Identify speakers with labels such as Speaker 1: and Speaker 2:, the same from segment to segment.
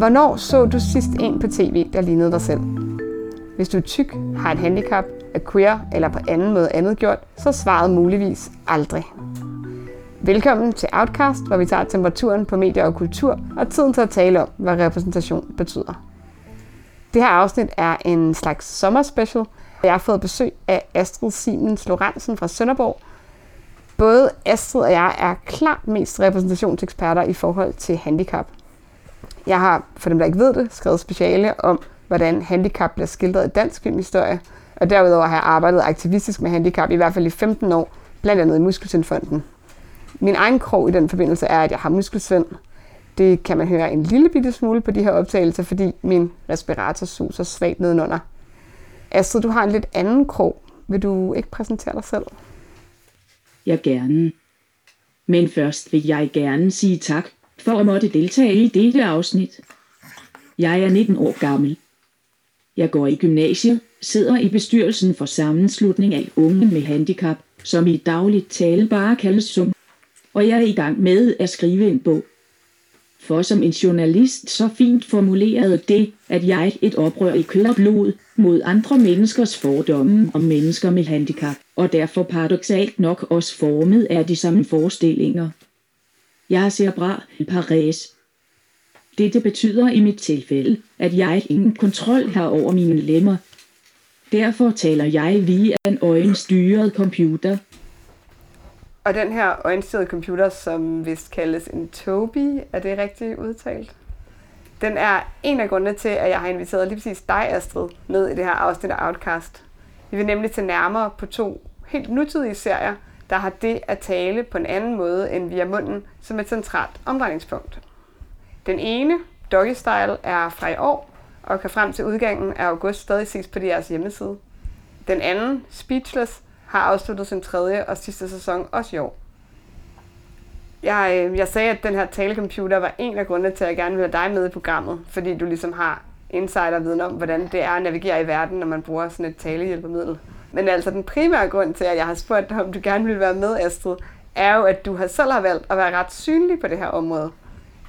Speaker 1: Hvornår så du sidst en på tv, der lignede dig selv? Hvis du er tyk, har et handicap, er queer eller på anden måde andet gjort, så svaret muligvis aldrig. Velkommen til Outcast, hvor vi tager temperaturen på medier og kultur og tiden til at tale om, hvad repræsentation betyder. Det her afsnit er en slags sommerspecial. Jeg har fået besøg af Astrid Simens Lorentzen fra Sønderborg. Både Astrid og jeg er klart mest repræsentationseksperter i forhold til handicap. Jeg har, for dem der ikke ved det, skrevet speciale om, hvordan handicap bliver skildret i dansk filmhistorie, og derudover har jeg arbejdet aktivistisk med handicap i hvert fald i 15 år, blandt andet i Muskelsvindfonden. Min egen krog i den forbindelse er, at jeg har muskelsvind. Det kan man høre en lille bitte smule på de her optagelser, fordi min respirator suser svagt nedenunder. Astrid, du har en lidt anden krog. Vil du ikke præsentere dig selv?
Speaker 2: Jeg gerne. Men først vil jeg gerne sige tak for at måtte deltage i dette afsnit. Jeg er 19 år gammel. Jeg går i gymnasiet, sidder i bestyrelsen for sammenslutning af unge med handicap, som i dagligt tale bare kaldes SUM. Og jeg er i gang med at skrive en bog. For som en journalist så fint formulerede det, at jeg et oprør i kød og blod mod andre menneskers fordomme om mennesker med handicap, og derfor paradoxalt nok også formet af de samme forestillinger. Jeg ser bra i Paris. Dette betyder i mit tilfælde, at jeg ingen kontrol har over mine lemmer. Derfor taler jeg via en øjenstyret computer.
Speaker 1: Og den her øjenstyrede computer, som vist kaldes en Toby, er det rigtigt udtalt? Den er en af grundene til, at jeg har inviteret lige præcis dig, Astrid, med i det her afsnit af Outcast. Vi vil nemlig til nærmere på to helt nutidige serier, der har det at tale på en anden måde end via munden som et centralt omdrejningspunkt. Den ene, Doggy Style, er fra i år og kan frem til udgangen af august stadig ses på deres hjemmeside. Den anden, Speechless, har afsluttet sin tredje og sidste sæson også i år. Jeg, øh, jeg sagde, at den her talecomputer var en af grundene til, at jeg gerne ville have dig med i programmet, fordi du ligesom har insider-viden om, hvordan det er at navigere i verden, når man bruger sådan et talehjælpemiddel. Men altså den primære grund til, at jeg har spurgt dig, om du gerne vil være med, Astrid, er jo, at du har selv har valgt at være ret synlig på det her område.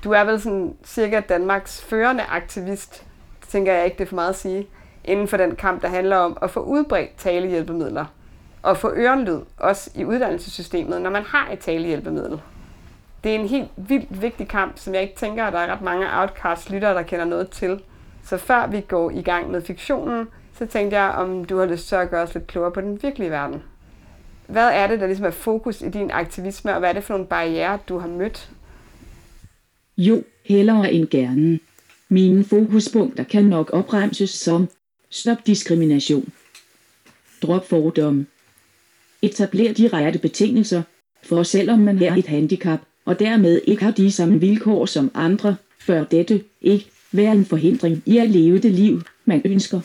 Speaker 1: Du er vel sådan cirka Danmarks førende aktivist, tænker jeg ikke, det er for meget at sige, inden for den kamp, der handler om at få udbredt talehjælpemidler og få ørenlyd, også i uddannelsessystemet, når man har et talehjælpemiddel. Det er en helt vildt vigtig kamp, som jeg ikke tænker, at der er ret mange outcast-lyttere, der kender noget til. Så før vi går i gang med fiktionen, så tænkte jeg, om du har lyst til at gøre os lidt klogere på den virkelige verden. Hvad er det, der ligesom er fokus i din aktivisme, og hvad er det for nogle barriere, du har mødt?
Speaker 2: Jo, hellere end gerne. Mine fokuspunkter kan nok opremses som Stop diskrimination. Drop fordomme. Etabler de rette betingelser, for selvom man har et handicap, og dermed ikke har de samme vilkår som andre, før dette ikke være en forhindring i at leve det liv, man ønsker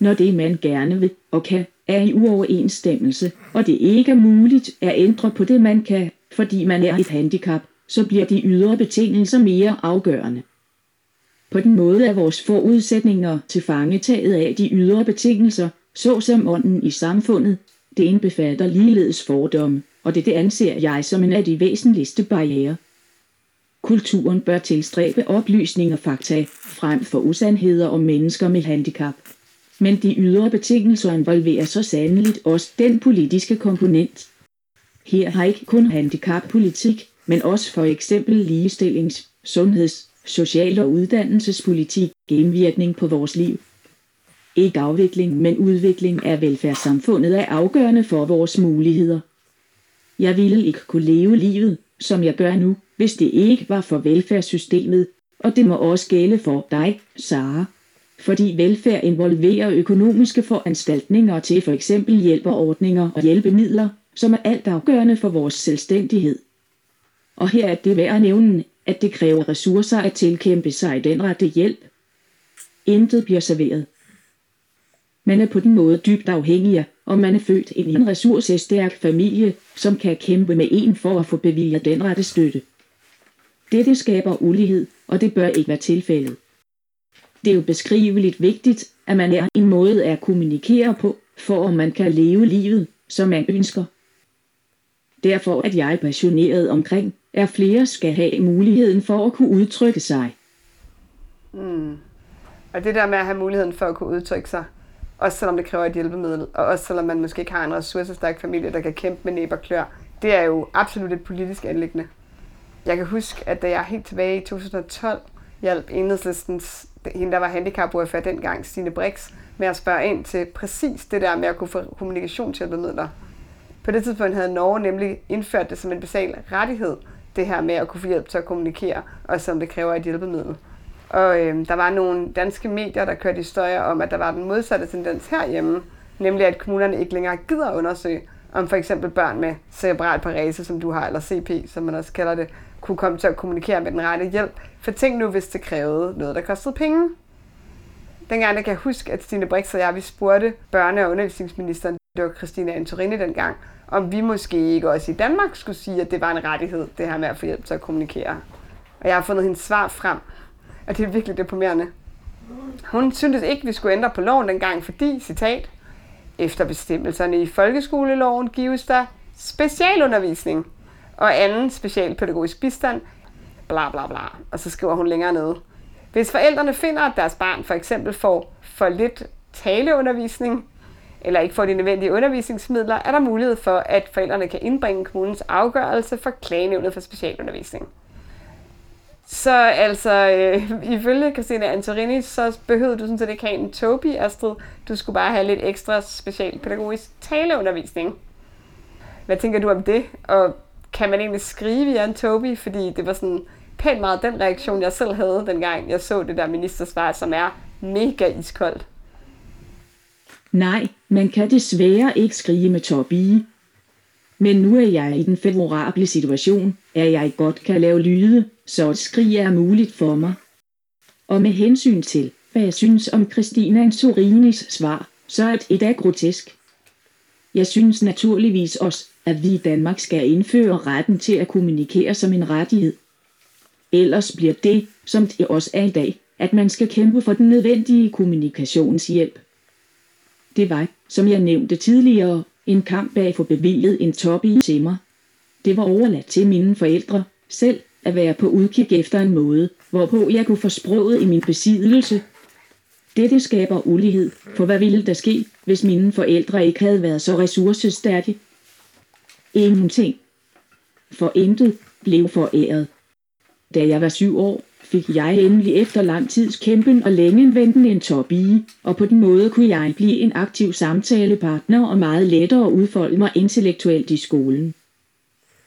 Speaker 2: når det man gerne vil og kan er i uoverensstemmelse, og det ikke er muligt at ændre på det man kan, fordi man er et handicap, så bliver de ydre betingelser mere afgørende. På den måde er vores forudsætninger til fangetaget af de ydre betingelser, såsom ånden i samfundet, det indbefatter ligeledes fordomme, og det, det anser jeg som en af de væsentligste barriere. Kulturen bør tilstræbe oplysning og fakta frem for usandheder om mennesker med handicap. Men de ydre betingelser involverer så sandeligt også den politiske komponent. Her har ikke kun handicappolitik, men også for eksempel ligestillings-, sundheds-, social- og uddannelsespolitik genvirkning på vores liv. Ikke afvikling, men udvikling af velfærdssamfundet er afgørende for vores muligheder. Jeg ville ikke kunne leve livet, som jeg gør nu, hvis det ikke var for velfærdssystemet, og det må også gælde for dig, Sara fordi velfærd involverer økonomiske foranstaltninger til for eksempel hjælperordninger og hjælpemidler, som er alt afgørende for vores selvstændighed. Og her er det værd at nævne, at det kræver ressourcer at tilkæmpe sig den rette hjælp. Intet bliver serveret. Man er på den måde dybt afhængig af, om man er født i en ressourcestærk familie, som kan kæmpe med en for at få bevilget den rette støtte. Dette skaber ulighed, og det bør ikke være tilfældet. Det er jo beskriveligt vigtigt, at man er en måde at kommunikere på, for at man kan leve livet, som man ønsker. Derfor at jeg passioneret omkring, at flere skal have muligheden for at kunne udtrykke sig.
Speaker 1: Mm. Og det der med at have muligheden for at kunne udtrykke sig, også selvom det kræver et hjælpemiddel, og også selvom man måske ikke har en ressourcestærk familie, der kan kæmpe med næb og klør, det er jo absolut et politisk anlæggende. Jeg kan huske, at da jeg helt tilbage i 2012 hjalp enhedslistens, hende der var handicapordfører dengang, Stine Brix, med at spørge ind til præcis det der med at kunne få kommunikationshjælpemidler. På det tidspunkt havde Norge nemlig indført det som en basal rettighed, det her med at kunne få hjælp til at kommunikere, og som det kræver et hjælpemiddel. Og øh, der var nogle danske medier, der kørte historier om, at der var den modsatte tendens herhjemme, nemlig at kommunerne ikke længere gider undersøge, om for eksempel børn med cerebral parese, som du har, eller CP, som man også kalder det, kunne komme til at kommunikere med den rette hjælp. For tænk nu, hvis det krævede noget, der kostede penge. Dengang jeg kan huske, at Stine Brix og jeg, vi spurgte børne- og undervisningsministeren, det var Christina Antorini dengang, om vi måske ikke også i Danmark skulle sige, at det var en rettighed, det her med at få hjælp til at kommunikere. Og jeg har fundet hendes svar frem, og det er virkelig deprimerende. Hun syntes ikke, vi skulle ændre på loven dengang, fordi, citat, efter bestemmelserne i folkeskoleloven gives der specialundervisning og anden specialpædagogisk bistand, bla bla bla. Og så skriver hun længere nede. Hvis forældrene finder, at deres barn for eksempel får for lidt taleundervisning, eller ikke får de nødvendige undervisningsmidler, er der mulighed for, at forældrene kan indbringe kommunens afgørelse for klagenævnet for specialundervisning. Så altså, øh, ifølge Christina Antorini, så behøvede du sådan set ikke have en Toby, Astrid. Du skulle bare have lidt ekstra specialpædagogisk taleundervisning. Hvad tænker du om det? Og kan man egentlig skrive Jan Tobi? Fordi det var sådan pænt meget den reaktion, jeg selv havde, dengang jeg så det der ministersvar, som er mega iskoldt.
Speaker 2: Nej, man kan desværre ikke skrige med Tobi. Men nu er jeg i den favorable situation, at jeg godt kan lave lyde, så et skrig er muligt for mig. Og med hensyn til, hvad jeg synes om Christina Ansorinis svar, så er det er grotesk. Jeg synes naturligvis også, at vi i Danmark skal indføre retten til at kommunikere som en rettighed. Ellers bliver det, som det også er i dag, at man skal kæmpe for den nødvendige kommunikationshjælp. Det var, som jeg nævnte tidligere, en kamp bag for bevilget en top i til mig. Det var overladt til mine forældre selv at være på udkig efter en måde, hvorpå jeg kunne få sproget i min besiddelse. Dette skaber ulighed, for hvad ville der ske, hvis mine forældre ikke havde været så ressourcestærke? Ingenting. For intet blev foræret. Da jeg var syv år, fik jeg endelig efter lang tids kæmpen og længe venten en topige, og på den måde kunne jeg blive en aktiv samtalepartner og meget lettere udfolde mig intellektuelt i skolen.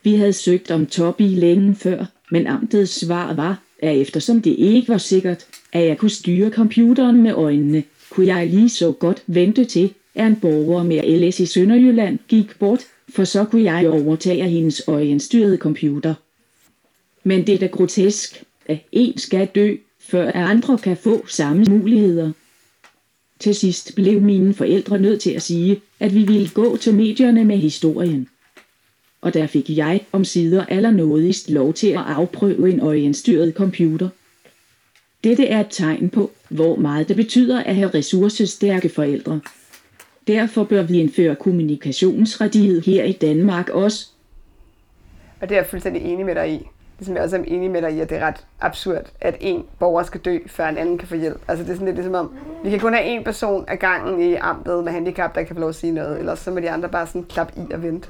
Speaker 2: Vi havde søgt om topige længe før, men amtets svar var, at eftersom det ikke var sikkert, at jeg kunne styre computeren med øjnene, kunne jeg lige så godt vente til, at en borger med LS i Sønderjylland gik bort, for så kunne jeg overtage hendes øjenstyrede computer. Men det er da grotesk, at en skal dø, før andre kan få samme muligheder. Til sidst blev mine forældre nødt til at sige, at vi ville gå til medierne med historien. Og der fik jeg om sider allernådigst lov til at afprøve en øjenstyret computer. Dette er et tegn på, hvor meget det betyder at have ressourcestærke forældre. Derfor bør vi indføre kommunikationsrettighed her i Danmark også.
Speaker 1: Og det er jeg fuldstændig enig med dig i ligesom jeg også er enig med dig i, at det er ret absurd, at en borger skal dø, før en anden kan få hjælp. Altså det er sådan lidt ligesom om, vi kan kun have en person af gangen i amtet med handicap, der kan få lov at sige noget, ellers så må de andre bare sådan klappe i og vente.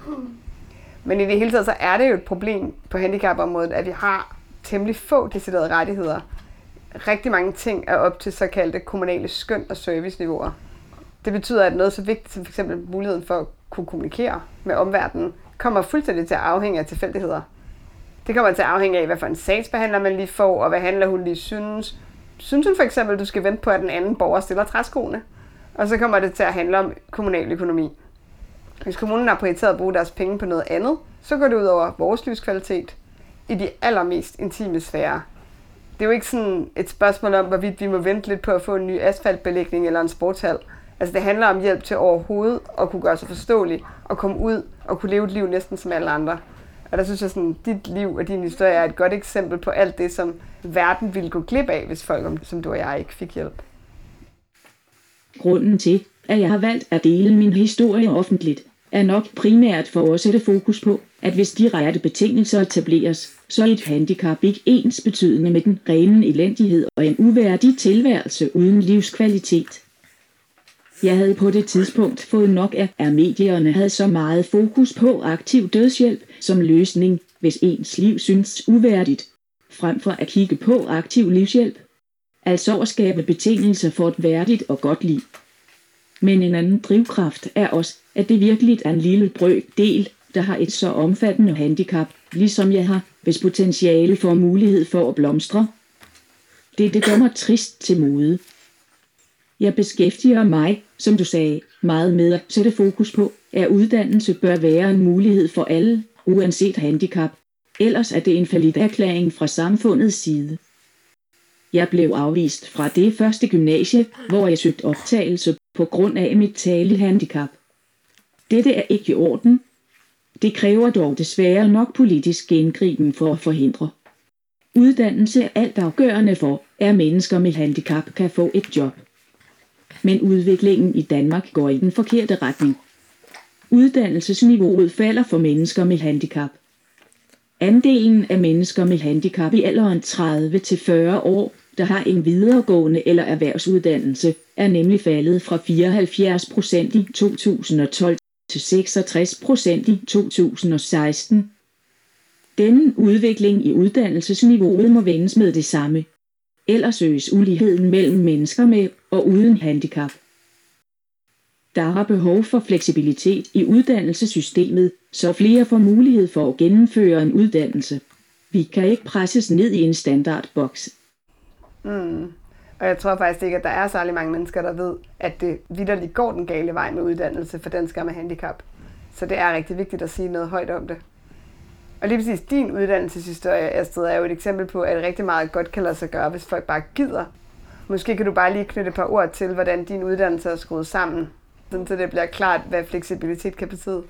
Speaker 1: Men i det hele taget, så er det jo et problem på handicapområdet, at vi har temmelig få deciderede rettigheder. Rigtig mange ting er op til såkaldte kommunale skøn og serviceniveauer. Det betyder, at noget så vigtigt som f.eks. muligheden for at kunne kommunikere med omverdenen, kommer fuldstændig til at afhænge af tilfældigheder. Det kommer til at afhænge af, hvad for en sagsbehandler man lige får, og hvad handler hun lige synes. Synes hun for eksempel, at du skal vente på, at den anden borger stiller træskoene? Og så kommer det til at handle om kommunal økonomi. Hvis kommunen har prioriteret at bruge deres penge på noget andet, så går det ud over vores livskvalitet i de allermest intime sfære. Det er jo ikke sådan et spørgsmål om, hvorvidt vi må vente lidt på at få en ny asfaltbelægning eller en sportshal. Altså det handler om hjælp til overhovedet at kunne gøre sig forståelig og komme ud og kunne leve et liv næsten som alle andre. Og der synes jeg, sådan, dit liv og din historie er et godt eksempel på alt det, som verden ville gå glip af, hvis folk som du og jeg ikke fik hjælp.
Speaker 2: Grunden til, at jeg har valgt at dele min historie offentligt, er nok primært for at sætte fokus på, at hvis de rette betingelser etableres, så er et handicap ikke ens betydende med den rene elendighed og en uværdig tilværelse uden livskvalitet. Jeg havde på det tidspunkt fået nok af, at medierne havde så meget fokus på aktiv dødshjælp som løsning, hvis ens liv synes uværdigt, frem for at kigge på aktiv livshjælp. Altså at skabe betingelser for et værdigt og godt liv. Men en anden drivkraft er også, at det virkelig er en lille brøk del, der har et så omfattende handicap, ligesom jeg har, hvis potentiale får mulighed for at blomstre. Det, det gør mig trist til mode. Jeg beskæftiger mig, som du sagde, meget med at sætte fokus på, at uddannelse bør være en mulighed for alle, uanset handicap. Ellers er det en falit erklæring fra samfundets side. Jeg blev afvist fra det første gymnasie, hvor jeg søgte optagelse på grund af mit talehandicap. Dette er ikke i orden. Det kræver dog desværre nok politisk indgriben for at forhindre. Uddannelse er alt afgørende for, at mennesker med handicap kan få et job. Men udviklingen i Danmark går i den forkerte retning. Uddannelsesniveauet falder for mennesker med handicap. Andelen af mennesker med handicap i alderen 30-40 år der har en videregående eller erhvervsuddannelse, er nemlig faldet fra 74 procent i 2012 til 66 procent i 2016. Denne udvikling i uddannelsesniveauet må vendes med det samme. Ellers øges uligheden mellem mennesker med og uden handicap. Der er behov for fleksibilitet i uddannelsessystemet, så flere får mulighed for at gennemføre en uddannelse. Vi kan ikke presses ned i en standardboks
Speaker 1: Mm. Og jeg tror faktisk ikke, at der er særlig mange mennesker, der ved, at det vidderligt går den gale vej med uddannelse for danskere med handicap. Så det er rigtig vigtigt at sige noget højt om det. Og lige præcis din uddannelseshistorie, Astrid, er jo et eksempel på, at rigtig meget godt kan lade sig gøre, hvis folk bare gider. Måske kan du bare lige knytte et par ord til, hvordan din uddannelse er skruet sammen, så det bliver klart, hvad fleksibilitet kan betyde.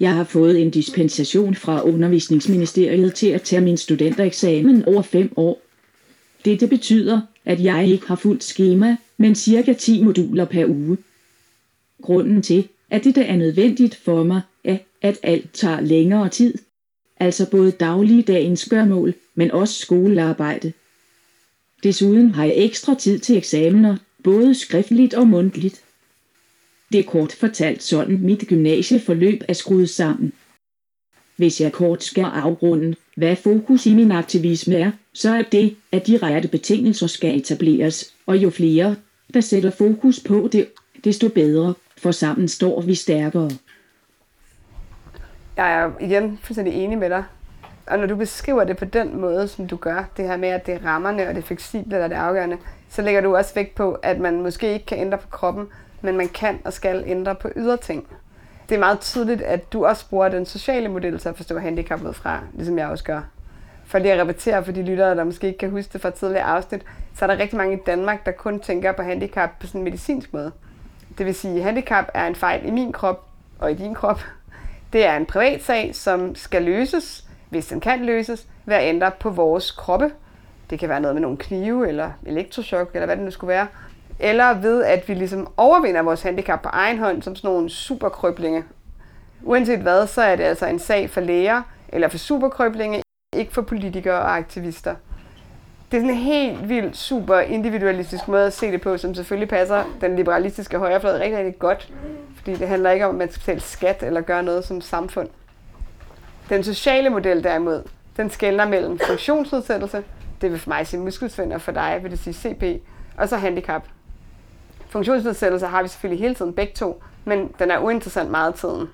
Speaker 2: Jeg har fået en dispensation fra undervisningsministeriet til at tage min studentereksamen over fem år. Dette betyder, at jeg ikke har fuldt schema, men cirka 10 moduler per uge. Grunden til, at det er nødvendigt for mig, er, at alt tager længere tid. Altså både dagligdagens gørmål, men også skolearbejde. Desuden har jeg ekstra tid til eksamener, både skriftligt og mundtligt. Det er kort fortalt sådan, mit gymnasieforløb er skruet sammen. Hvis jeg kort skal afrunde, hvad fokus i min aktivisme er, så er det, at de rette betingelser skal etableres, og jo flere, der sætter fokus på det, desto bedre, for sammen står vi stærkere.
Speaker 1: Jeg er igen fuldstændig enig med dig. Og når du beskriver det på den måde, som du gør, det her med, at det er rammerne og det fleksible, der er det afgørende, så lægger du også vægt på, at man måske ikke kan ændre på kroppen, men man kan og skal ændre på ydre ting. Det er meget tydeligt, at du også bruger den sociale model til at forstå handicap fra, ligesom jeg også gør for lige at repetere for de lyttere, der måske ikke kan huske det fra tidligere afsnit, så er der rigtig mange i Danmark, der kun tænker på handicap på sådan en medicinsk måde. Det vil sige, at handicap er en fejl i min krop og i din krop. Det er en privat sag, som skal løses, hvis den kan løses, ved at ændre på vores kroppe. Det kan være noget med nogle knive, eller elektroshock, eller hvad det nu skulle være. Eller ved, at vi ligesom overvinder vores handicap på egen hånd, som sådan nogle superkrøblinge. Uanset hvad, så er det altså en sag for læger, eller for superkrøblinge, ikke for politikere og aktivister. Det er sådan en helt vildt super individualistisk måde at se det på, som selvfølgelig passer den liberalistiske højrefløj rigtig, rigtig godt. Fordi det handler ikke om, at man skal betale skat eller gøre noget som samfund. Den sociale model derimod, den skældner mellem funktionsnedsættelse, det vil for mig sige muskelsvind, og for dig vil det sige CP, og så handicap. Funktionsnedsættelse har vi selvfølgelig hele tiden begge to, men den er uinteressant meget af tiden.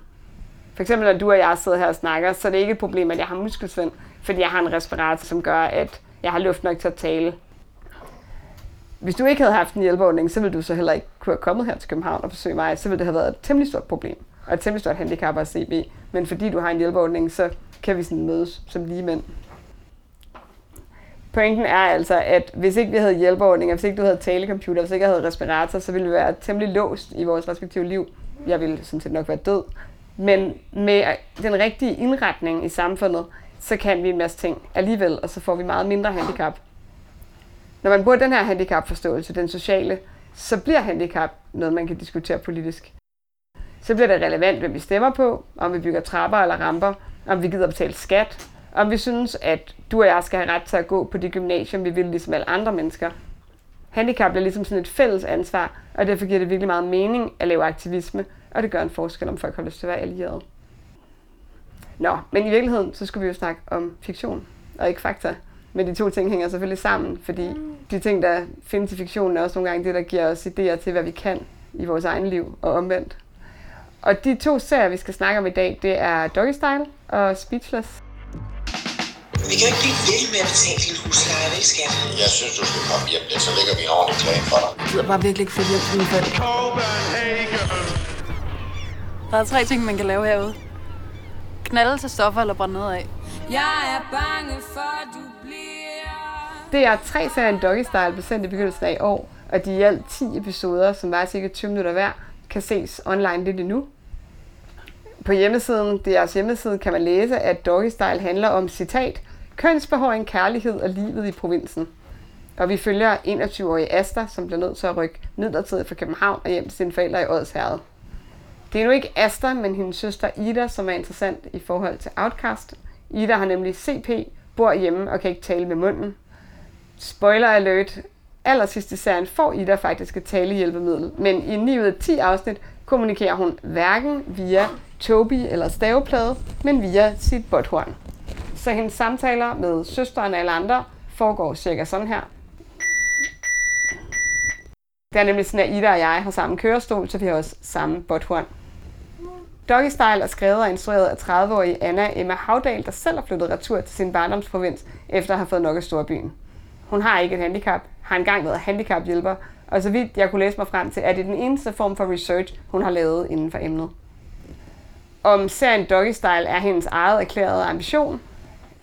Speaker 1: For eksempel når du og jeg sidder her og snakker, så er det ikke et problem, at jeg har muskelsvind, fordi jeg har en respirator, som gør, at jeg har luft nok til at tale. Hvis du ikke havde haft en hjælpeordning, så ville du så heller ikke kunne have kommet her til København og besøge mig, så ville det have været et temmelig stort problem, og et temmelig stort handicap at CB. Men fordi du har en hjælpeordning, så kan vi sådan mødes som lige mænd. Pointen er altså, at hvis ikke vi havde hjælpeordninger, hvis ikke du havde talecomputer, hvis ikke jeg havde respirator, så ville vi være temmelig låst i vores respektive liv. Jeg ville sådan set nok være død. Men med den rigtige indretning i samfundet, så kan vi en masse ting alligevel, og så får vi meget mindre handicap. Når man bruger den her handicapforståelse, den sociale, så bliver handicap noget, man kan diskutere politisk. Så bliver det relevant, hvem vi stemmer på, om vi bygger trapper eller ramper, om vi gider betale skat, om vi synes, at du og jeg skal have ret til at gå på det gymnasium, vi vil ligesom alle andre mennesker. Handicap bliver ligesom sådan et fælles ansvar, og derfor giver det virkelig meget mening at lave aktivisme, og det gør en forskel, om folk har lyst til at være allierede. Nå, men i virkeligheden, så skulle vi jo snakke om fiktion, og ikke fakta. Men de to ting hænger selvfølgelig sammen, fordi de ting, der findes i fiktionen, er også nogle gange det, der giver os idéer til, hvad vi kan i vores egen liv, og omvendt. Og de to serier, vi skal snakke om i dag, det er Doggy Style og Speechless.
Speaker 3: Vi kan jo ikke blive ved med at betale din husleje, vel skat?
Speaker 4: Jeg synes, du skal komme hjem så lægger vi en ordentlig plan for dig.
Speaker 5: Jeg gider bare virkelig ikke flytte hjem mine forældre.
Speaker 6: Der er tre ting, man kan lave herude. Knalde til stoffer eller brænde noget af.
Speaker 7: Jeg er bange for, du bliver...
Speaker 1: Det er tre serier Doggy Style blev sendt i begyndelsen af i år, og de er i alt 10 episoder, som var cirka 20 minutter hver, kan ses online lidt endnu. På hjemmesiden, deres hjemmeside, kan man læse, at Doggy Style handler om, citat, kønsbehåring, kærlighed og livet i provinsen. Og vi følger 21-årige Asta, som bliver nødt til at rykke midlertidigt fra København og hjem til sine forældre i Odsherred. Det er nu ikke Asta, men hendes søster Ida, som er interessant i forhold til Outcast. Ida har nemlig CP, bor hjemme og kan ikke tale med munden. Spoiler alert, allersidst i serien får Ida faktisk et talehjælpemiddel, men i 9 ud af 10 afsnit kommunikerer hun hverken via Toby eller staveplade, men via sit botthorn. Så hendes samtaler med søsteren og alle andre foregår cirka sådan her. Det er nemlig sådan, at Ida og jeg har samme kørestol, så vi har også samme botthorn. Doggy Style er skrevet og instrueret af 30-årige Anna Emma Havdal, der selv har flyttet retur til sin barndomsprovins, efter at have fået nok af storbyen. Hun har ikke et handicap, har engang været handicaphjælper, og så vidt jeg kunne læse mig frem til, er det den eneste form for research, hun har lavet inden for emnet. Om serien Doggy Style er hendes eget erklærede ambition.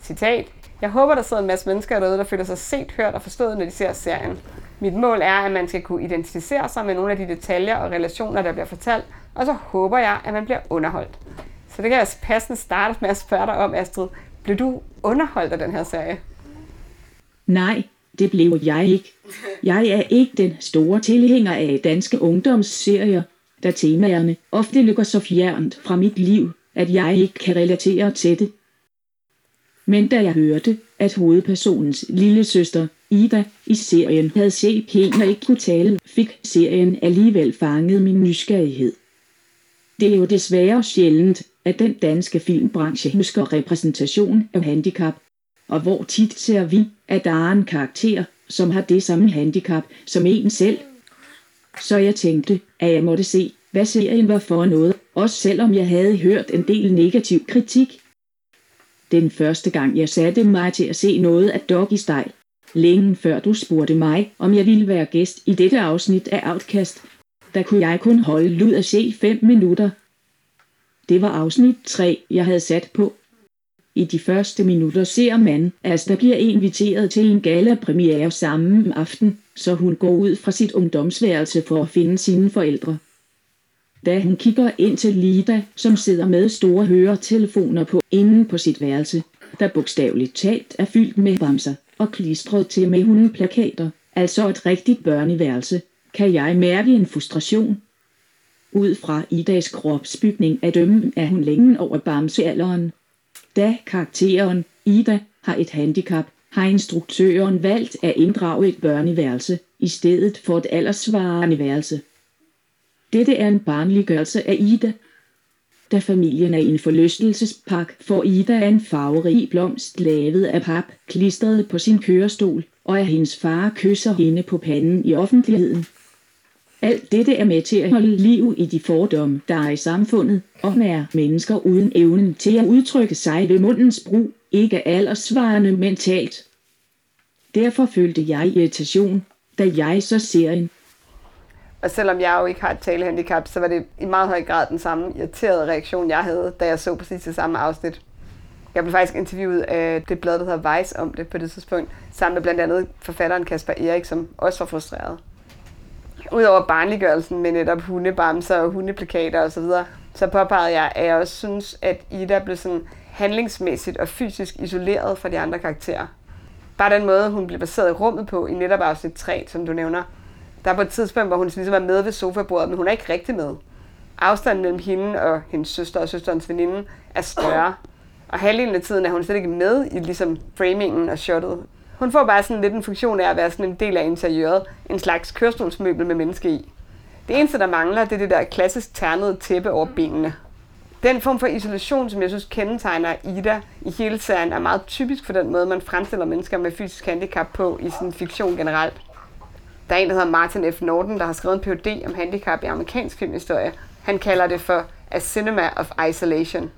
Speaker 1: Citat. Jeg håber, der sidder en masse mennesker derude, der føler sig set, hørt og forstået, når de ser serien. Mit mål er, at man skal kunne identificere sig med nogle af de detaljer og relationer, der bliver fortalt, og så håber jeg, at man bliver underholdt. Så det kan jeg passende starte med at spørge dig om, Astrid. Blev du underholdt af den her serie?
Speaker 2: Nej, det blev jeg ikke. Jeg er ikke den store tilhænger af danske ungdomsserier, da temaerne ofte lykker så fjernt fra mit liv, at jeg ikke kan relatere til det. Men da jeg hørte, at hovedpersonens lille søster Ida i serien havde set og ikke kunne tale, fik serien alligevel fanget min nysgerrighed. Det er jo desværre sjældent, at den danske filmbranche husker repræsentation af handicap, og hvor tit ser vi, at der er en karakter, som har det samme handicap som en selv. Så jeg tænkte, at jeg måtte se, hvad serien var for noget, også selvom jeg havde hørt en del negativ kritik. Den første gang jeg satte mig til at se noget af Doggy Style, længe før du spurgte mig, om jeg ville være gæst i dette afsnit af Outcast, der kunne jeg kun holde ud at se 5 minutter. Det var afsnit 3, jeg havde sat på. I de første minutter ser man, at der bliver inviteret til en gala-premiere samme aften, så hun går ud fra sit ungdomsværelse for at finde sine forældre. Da hun kigger ind til Lida, som sidder med store høretelefoner på inden på sit værelse, der bogstaveligt talt er fyldt med bamser og klistret til med hundeplakater, altså et rigtigt børneværelse, kan jeg mærke en frustration. Ud fra Idas kropsbygning at dømme er hun længe over bamsealderen. Da karakteren Ida har et handicap, har instruktøren valgt at inddrage et børneværelse i stedet for et aldersvarende værelse. Dette er en barnliggørelse af Ida. Da familien er i en forlystelsespark, får Ida en farverig blomst lavet af pap, klistret på sin kørestol, og at hendes far kysser hende på panden i offentligheden. Alt dette er med til at holde liv i de fordomme, der er i samfundet, og er mennesker uden evnen til at udtrykke sig ved mundens brug, ikke aldersvarende mentalt. Derfor følte jeg irritation, da jeg så serien.
Speaker 1: Og selvom jeg jo ikke har et talehandicap, så var det i meget høj grad den samme irriterede reaktion, jeg havde, da jeg så præcis det samme afsnit. Jeg blev faktisk interviewet af det blad, der hedder Vice om det på det tidspunkt, sammen med blandt andet forfatteren Kasper Erik, som også var frustreret. Udover barnliggørelsen med netop hundebamser og hundeplakater osv., så, så påpegede jeg, at jeg også synes, at Ida blev sådan handlingsmæssigt og fysisk isoleret fra de andre karakterer. Bare den måde, hun blev baseret i rummet på i netop afsnit 3, som du nævner. Der er på et tidspunkt, hvor hun ligesom er med ved sofabordet, men hun er ikke rigtig med. Afstanden mellem hende og hendes søster og søsterens veninde er større. Og halvdelen af tiden er hun slet ikke med i ligesom framingen og shotet. Hun får bare sådan lidt en funktion af at være sådan en del af interiøret, en slags kørestolsmøbel med menneske i. Det eneste, der mangler, det er det der klassisk ternede tæppe over benene. Den form for isolation, som jeg synes kendetegner Ida i hele serien, er meget typisk for den måde, man fremstiller mennesker med fysisk handicap på i sin fiktion generelt. Der er en, der hedder Martin F. Norton, der har skrevet en Ph.D. om handicap i amerikansk filmhistorie. Han kalder det for A Cinema of Isolation.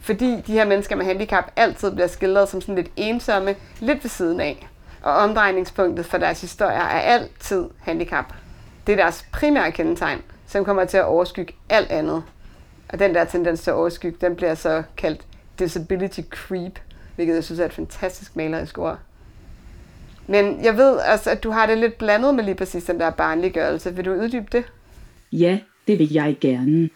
Speaker 1: Fordi de her mennesker med handicap altid bliver skildret som sådan lidt ensomme, lidt ved siden af. Og omdrejningspunktet for deres historier er altid handicap. Det er deres primære kendetegn, som kommer til at overskygge alt andet. Og den der tendens til at overskygge, den bliver så kaldt disability creep, hvilket jeg synes er et fantastisk malerisk ord. Men jeg ved altså, at du har det lidt blandet med lige præcis den der barnliggørelse. Vil du uddybe det?
Speaker 2: Ja, det vil jeg gerne.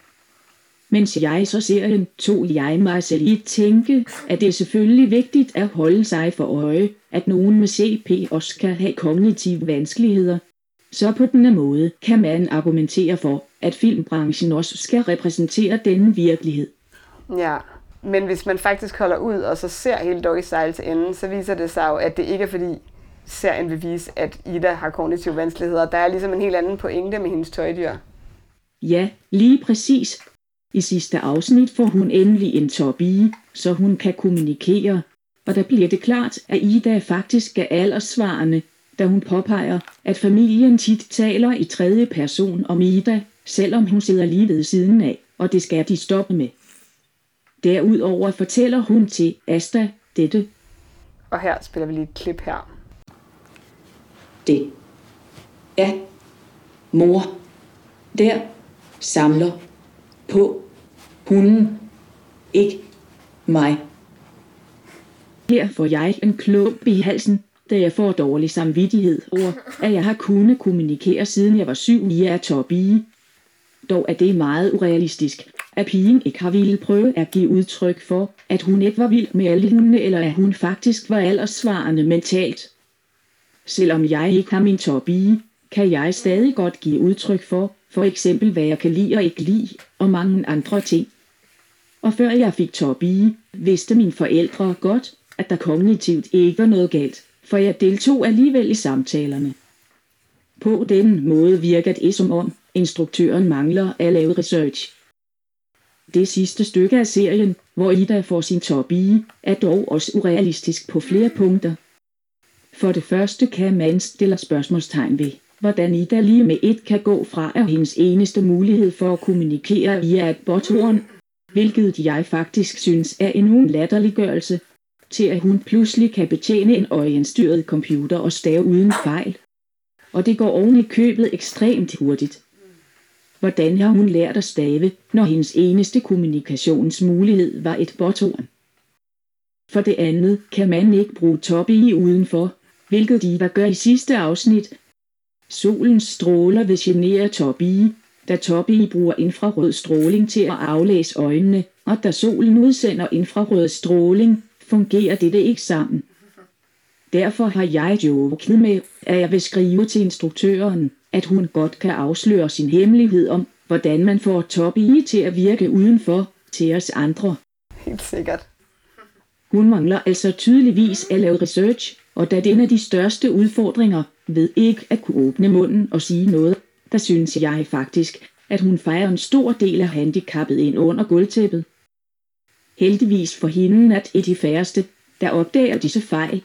Speaker 2: Mens jeg så ser den, tog jeg mig selv i tænke, at det er selvfølgelig vigtigt at holde sig for øje, at nogen med CP også kan have kognitive vanskeligheder. Så på denne måde kan man argumentere for, at filmbranchen også skal repræsentere denne virkelighed.
Speaker 1: Ja, men hvis man faktisk holder ud og så ser hele Doggy Style til enden, så viser det sig jo, at det ikke er fordi serien vil vise, at Ida har kognitive vanskeligheder. Der er ligesom en helt anden pointe med hendes tøjdyr.
Speaker 2: Ja, lige præcis. I sidste afsnit får hun endelig en tobi, så hun kan kommunikere, og der bliver det klart, at Ida faktisk er aldersvarende, da hun påpeger, at familien tit taler i tredje person om Ida, selvom hun sidder lige ved siden af, og det skal de stoppe med. Derudover fortæller hun til Asta dette.
Speaker 1: Og her spiller vi lige et klip her.
Speaker 2: Det er mor, der samler på hunden, ikke mig. Her får jeg en klump i halsen, da jeg får dårlig samvittighed over, at jeg har kunnet kommunikere siden jeg var syv er Tobi. Dog er det meget urealistisk, at pigen ikke har ville prøve at give udtryk for, at hun ikke var vild med alle hundene, eller at hun faktisk var aldersvarende mentalt. Selvom jeg ikke har min Tobi, kan jeg stadig godt give udtryk for, for eksempel hvad jeg kan lide og ikke lide, og mange andre ting. Og før jeg fik Tobi, vidste mine forældre godt, at der kognitivt ikke var noget galt, for jeg deltog alligevel i samtalerne. På den måde virker det som om, instruktøren mangler at lave research. Det sidste stykke af serien, hvor Ida får sin Tobi, er dog også urealistisk på flere punkter. For det første kan man stille spørgsmålstegn ved, hvordan Ida lige med et kan gå fra at hendes eneste mulighed for at kommunikere via et botthorn, hvilket jeg faktisk synes er en latterliggørelse, til at hun pludselig kan betjene en øjenstyret computer og stave uden fejl. Og det går oven i købet ekstremt hurtigt. Hvordan har hun lært at stave, når hendes eneste kommunikationsmulighed var et botthorn? For det andet kan man ikke bruge toppe udenfor, hvilket de var gør i sidste afsnit. Solens stråler vil genere Tobi, da Tobi bruger infrarød stråling til at aflæse øjnene, og da solen udsender infrarød stråling, fungerer dette ikke sammen. Derfor har jeg joket med, at jeg vil skrive til instruktøren, at hun godt kan afsløre sin hemmelighed om, hvordan man får Tobi til at virke udenfor til os andre.
Speaker 1: Helt sikkert.
Speaker 2: Hun mangler altså tydeligvis at lave research, og da det er en af de største udfordringer ved ikke at kunne åbne munden og sige noget, der synes jeg faktisk, at hun fejrer en stor del af handicappet ind under gulvtæppet. Heldigvis for hende, at et de færreste, der opdager disse fejl.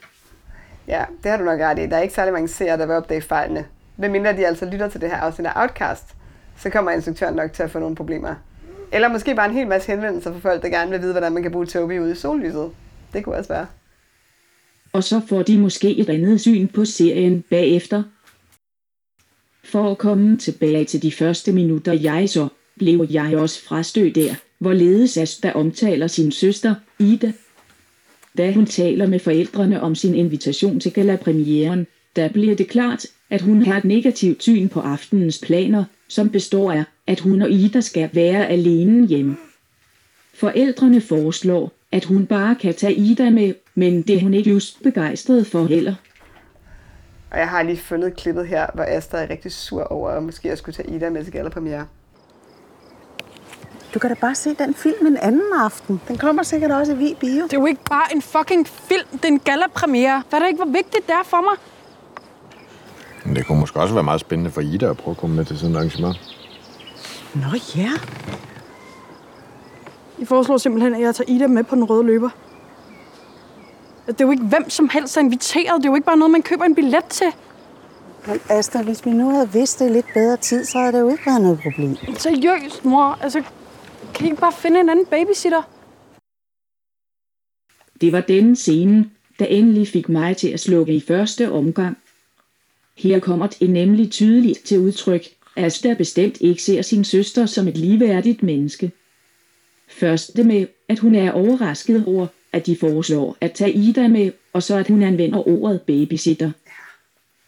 Speaker 1: Ja, det har du nok ret i. Der er ikke særlig mange seere, der vil opdage fejlene. Men mindre de altså lytter til det her afsnit af Outcast, så kommer instruktøren nok til at få nogle problemer. Eller måske bare en hel masse henvendelser fra folk, der gerne vil vide, hvordan man kan bruge Toby ude i sollyset. Det kunne også være.
Speaker 2: Og så får de måske et andet syn på serien bagefter. For at komme tilbage til de første minutter jeg så, blev jeg også frastødt der, hvorledes Asta omtaler sin søster, Ida. Da hun taler med forældrene om sin invitation til galapremieren, der bliver det klart, at hun har et negativt syn på aftenens planer, som består af, at hun og Ida skal være alene hjemme. Forældrene foreslår, at hun bare kan tage Ida med, men det er hun ikke just begejstret for heller.
Speaker 1: Og jeg har lige fundet klippet her, hvor Asta er rigtig sur over, at måske jeg skulle tage Ida med til gallerpremiere.
Speaker 8: Du kan da bare se den film en anden aften. Den kommer sikkert også i Hvid Bio.
Speaker 6: Det er jo ikke bare en fucking film. Det er en gala-premiere. Hvad er det ikke, hvor vigtigt det er for mig?
Speaker 4: Men det kunne måske også være meget spændende for Ida at prøve at komme med til sådan et arrangement.
Speaker 8: Nå ja.
Speaker 6: I foreslår simpelthen, at jeg tager Ida med på den røde løber. Det er jo ikke hvem som helst, der er inviteret. Det er jo ikke bare noget, man køber en billet til.
Speaker 8: Men Asta, hvis vi nu havde vidst det lidt bedre tid, så havde det jo ikke været noget problem.
Speaker 6: Seriøst, mor. Altså, kan I ikke bare finde en anden babysitter?
Speaker 2: Det var denne scene, der endelig fik mig til at slukke i første omgang. Her kommer det nemlig tydeligt til udtryk, at Asta bestemt ikke ser sin søster som et ligeværdigt menneske. Først det med, at hun er overrasket over, at de foreslår at tage Ida med, og så at hun anvender ordet babysitter.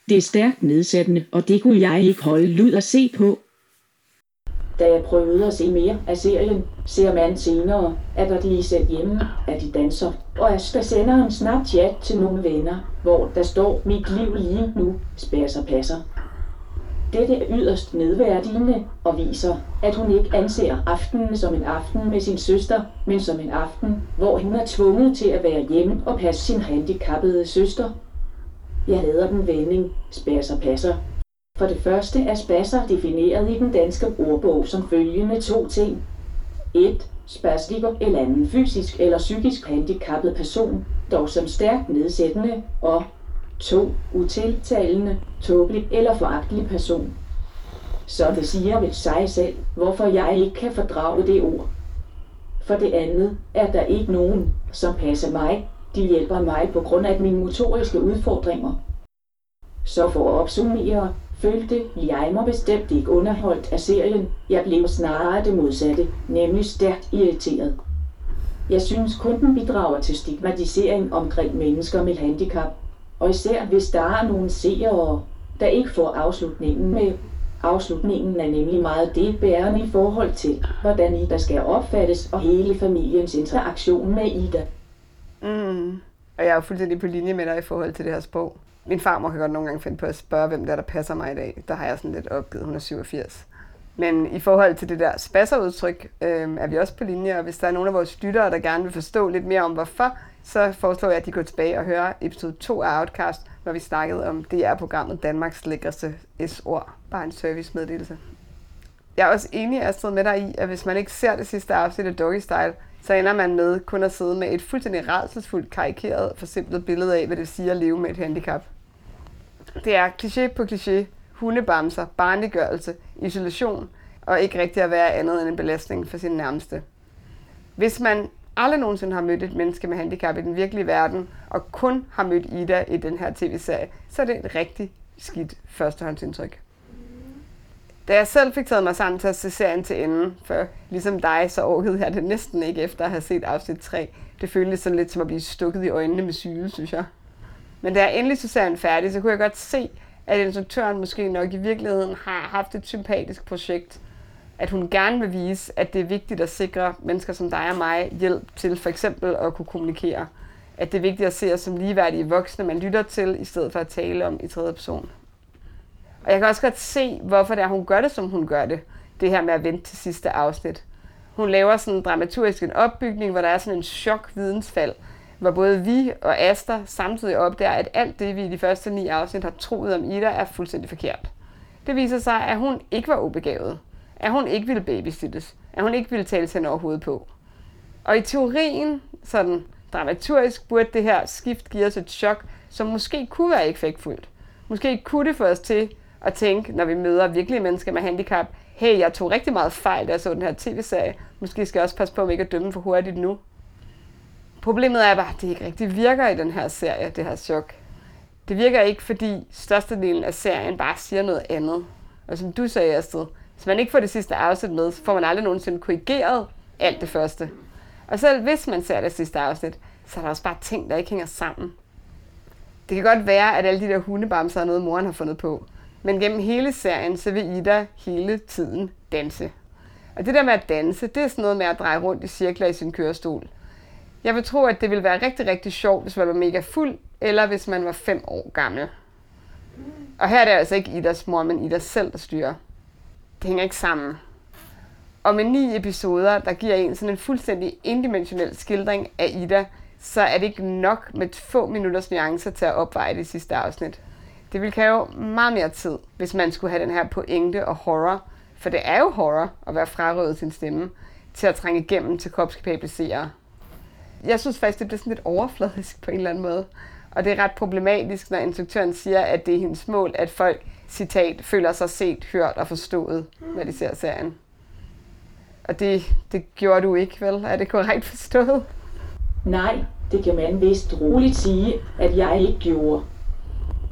Speaker 2: Det er stærkt nedsættende, og det kunne jeg ikke holde lud at se på. Da jeg prøvede at se mere af serien, ser man senere, at der de er sendt hjemme, at de danser, og Asta sender en snap chat til nogle venner, hvor der står, mit liv lige nu spærser passer. Dette er yderst nedværdigende og viser, at hun ikke anser aftenen som en aften med sin søster, men som en aften, hvor hun er tvunget til at være hjemme og passe sin handicappede søster. Jeg hader den vending, spasser passer. For det første er spasser defineret i den danske ordbog som følgende to ting. 1. Spastiker eller anden fysisk eller psykisk handicappet person, dog som stærkt nedsættende, og 2. Utiltalende, tåbelig eller foragtelig person. Så det siger vel sig selv, hvorfor jeg ikke kan fordrage det ord. For det andet er der ikke nogen, som passer mig. De hjælper mig på grund af mine motoriske udfordringer. Så for at opsummere, følte jeg mig bestemt ikke underholdt af serien. Jeg blev snarere det modsatte, nemlig stærkt irriteret. Jeg synes kun den bidrager til stigmatisering omkring mennesker med handicap, og især hvis der er nogle seere, der ikke får afslutningen med. Afslutningen er nemlig meget delbærende i forhold til, hvordan Ida skal opfattes og hele familiens interaktion med Ida.
Speaker 1: Mm. Og jeg er jo fuldstændig på linje med dig i forhold til det her sprog. Min farmor kan godt nogle gange finde på at spørge, hvem der, der passer mig i dag. Der har jeg sådan lidt opgivet, hun er 87. Men i forhold til det der spasserudtryk, øh, er vi også på linje, og hvis der er nogen af vores lyttere, der gerne vil forstå lidt mere om hvorfor, så foreslår jeg, at de går tilbage og hører episode 2 af Outcast, hvor vi snakkede om DR-programmet Danmarks lækreste S-ord. Bare en servicemeddelelse. Jeg er også enig, Astrid, med dig i, at hvis man ikke ser det sidste afsnit af Doggy Style, så ender man med kun at sidde med et fuldstændig redselsfuldt karikeret, forsimplet billede af, hvad det siger at leve med et handicap. Det er kliché på kliché, hundebamser, barnliggørelse, isolation og ikke rigtig at være andet end en belastning for sin nærmeste. Hvis man aldrig nogensinde har mødt et menneske med handicap i den virkelige verden, og kun har mødt Ida i den her tv-serie, så er det et rigtig skidt førstehåndsindtryk. Da jeg selv fik taget mig sammen til at se serien til enden, for ligesom dig, så orkede jeg det næsten ikke efter at have set afsnit 3. Det føltes sådan lidt som at blive stukket i øjnene med syge, synes jeg. Men da jeg endelig så serien færdig, så kunne jeg godt se, at instruktøren måske nok i virkeligheden har haft et sympatisk projekt. At hun gerne vil vise, at det er vigtigt at sikre mennesker som dig og mig hjælp til for eksempel at kunne kommunikere. At det er vigtigt at se os som ligeværdige voksne, man lytter til, i stedet for at tale om i tredje person. Og jeg kan også godt se, hvorfor det er, hun gør det, som hun gør det. Det her med at vente til sidste afsnit. Hun laver sådan en dramaturgisk en opbygning, hvor der er sådan en chok vidensfald, hvor både vi og Asta samtidig opdager, at alt det, vi i de første ni afsnit har troet om Ida, er fuldstændig forkert. Det viser sig, at hun ikke var ubegavet. At hun ikke ville babysittes. At hun ikke ville tale til overhovedet på. Og i teorien, sådan dramaturgisk, burde det her skift give os et chok, som måske kunne være effektfuldt. Måske kunne det få os til at tænke, når vi møder virkelige mennesker med handicap, hey, jeg tog rigtig meget fejl, da jeg så den her tv-serie. Måske skal jeg også passe på, at ikke at dømme for hurtigt nu. Problemet er bare, at det ikke rigtig virker i den her serie, det her chok. Det virker ikke, fordi størstedelen af serien bare siger noget andet. Og som du sagde, Astrid, hvis man ikke får det sidste afsnit med, så får man aldrig nogensinde korrigeret alt det første. Og selv hvis man ser det sidste afsnit, så er der også bare ting, der ikke hænger sammen. Det kan godt være, at alle de der hundebamser er noget, moren har fundet på. Men gennem hele serien, så vil Ida hele tiden danse. Og det der med at danse, det er sådan noget med at dreje rundt i cirkler i sin kørestol. Jeg vil tro, at det ville være rigtig, rigtig sjovt, hvis man var mega fuld, eller hvis man var fem år gammel. Og her er det altså ikke Idas mor, men Ida selv, der styrer. Det hænger ikke sammen. Og med ni episoder, der giver en sådan en fuldstændig indimensionel skildring af Ida, så er det ikke nok med få minutters nuancer til at opveje det sidste afsnit. Det ville kræve meget mere tid, hvis man skulle have den her pointe og horror, for det er jo horror at være frarøvet sin stemme, til at trænge igennem til kropskapable seere. Jeg synes faktisk, det bliver sådan lidt overfladisk på en eller anden måde. Og det er ret problematisk, når instruktøren siger, at det er hendes mål, at folk, citat, føler sig set, hørt og forstået, når de ser serien. Og det, det gjorde du ikke, vel? Er det korrekt forstået?
Speaker 2: Nej, det kan man vist roligt sige, at jeg ikke gjorde.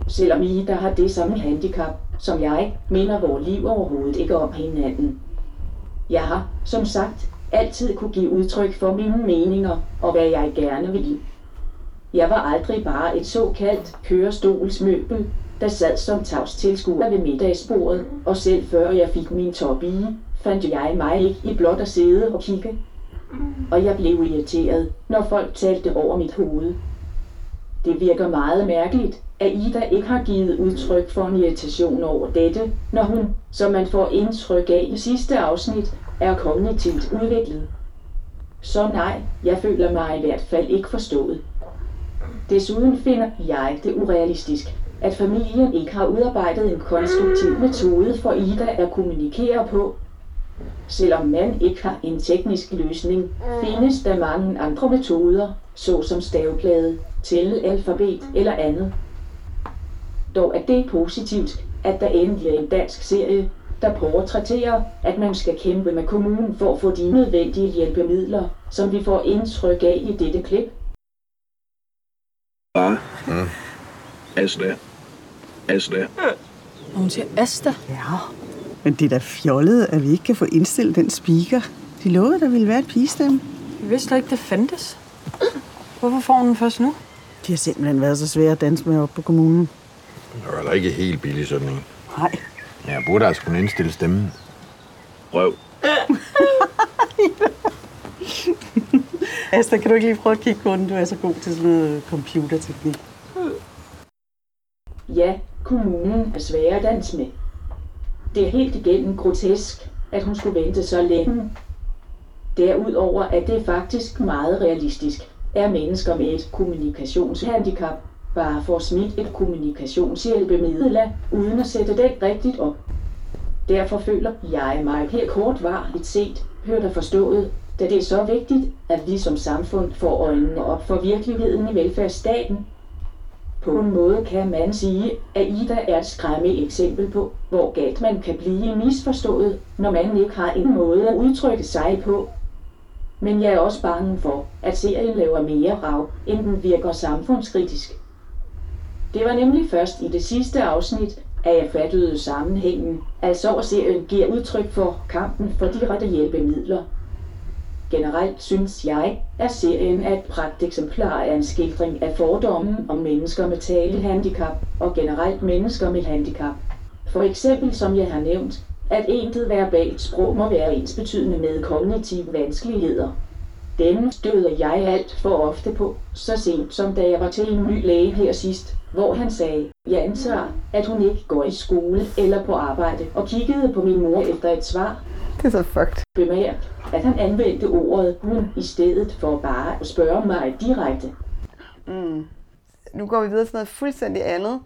Speaker 2: Selvom I, der har det samme handicap, som jeg, minder vores liv overhovedet ikke om hinanden. Jeg har, som sagt, altid kunne give udtryk for mine meninger og hvad jeg gerne vil. Jeg var aldrig bare et såkaldt kørestolsmøbel, der sad som tavs tilskuer ved middagsbordet, og selv før jeg fik min top i, fandt jeg mig ikke i blot at sidde og kigge. Og jeg blev irriteret, når folk talte over mit hoved. Det virker meget mærkeligt, at Ida ikke har givet udtryk for en irritation over dette, når hun, som man får indtryk af i sidste afsnit, er kognitivt udviklet. Så nej, jeg føler mig i hvert fald ikke forstået. Desuden finder jeg det urealistisk, at familien ikke har udarbejdet en konstruktiv metode for Ida at kommunikere på. Selvom man ikke har en teknisk løsning, findes der mange andre metoder, såsom staveplade, tællealfabet eller andet. Dog er det positivt, at der endelig er en dansk serie, der portrætterer, at man skal kæmpe med kommunen for at få de nødvendige hjælpemidler, som vi får indtryk af i dette klip.
Speaker 9: Bare. Mm. Altså Asta. Asta.
Speaker 6: Og hun siger Asta.
Speaker 8: Ja, men det er da fjollet, at vi ikke kan få indstillet den speaker. De lovede, at der ville være et pigestemme.
Speaker 6: Jeg vidste ikke, det fandtes. Hvorfor får hun den først nu?
Speaker 8: De har simpelthen været så svære at danse med op på kommunen.
Speaker 4: Det var heller ikke helt billig sådan en.
Speaker 8: Nej.
Speaker 4: Men jeg burde altså kunne indstille stemmen.
Speaker 9: Røv.
Speaker 8: Asta, kan du ikke lige prøve at kigge på den? Du er så god til sådan noget computerteknik.
Speaker 2: Ja, kommunen er svær at danse med. Det er helt igennem grotesk, at hun skulle vente så længe. Derudover er det faktisk meget realistisk, at mennesker med et kommunikationshandicap bare får smidt et kommunikationshjælpemiddel af, uden at sætte det rigtigt op. Derfor føler jeg mig helt kortvarigt set, hørt og forstået, da det er så vigtigt, at vi som samfund får øjnene op for virkeligheden i velfærdsstaten. På en måde kan man sige, at Ida er et skræmmende eksempel på, hvor galt man kan blive misforstået, når man ikke har en måde at udtrykke sig på. Men jeg er også bange for, at serien laver mere rav, end den virker samfundskritisk. Det var nemlig først i det sidste afsnit, at jeg fattede sammenhængen, altså at serien giver udtryk for kampen for de rette hjælpemidler. Generelt synes jeg, at serien er et pragteksemplar af en skildring af fordommen om mennesker med talehandicap og generelt mennesker med handicap. For eksempel, som jeg har nævnt, at intet verbalt sprog må være ensbetydende med kognitive vanskeligheder. Dem støder jeg alt for ofte på, så sent som da jeg var til en ny læge her sidst, hvor han sagde, jeg antager, at hun ikke går i skole eller på arbejde, og kiggede på min mor efter et svar.
Speaker 1: Det er så fucked.
Speaker 2: Bemærk, at han anvendte ordet hun i stedet for bare at spørge mig direkte.
Speaker 1: Mm. Nu går vi videre til noget fuldstændig andet.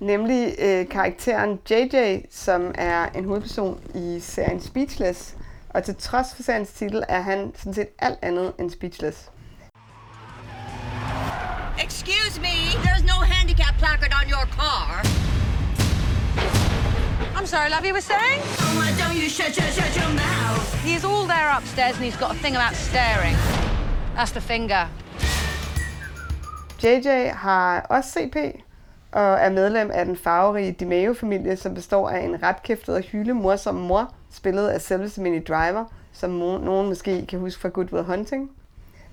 Speaker 1: Nemlig øh, karakteren JJ, som er en hovedperson i serien Speechless. Og til trods for seriens titel er han sådan set alt andet end speechless.
Speaker 10: Excuse me, there's no handicap placard on your car.
Speaker 5: I'm sorry, love, you were saying?
Speaker 10: Oh, why don't you shut, shut, shut your mouth?
Speaker 5: He's all there upstairs and he's got a thing about staring. That's the finger.
Speaker 1: JJ har også CP og er medlem af den farverige DiMeo-familie, som består af en retkæftet og hyle morsom mor, spillet af selveste Minnie Driver, som nogen måske kan huske fra Good Will Hunting.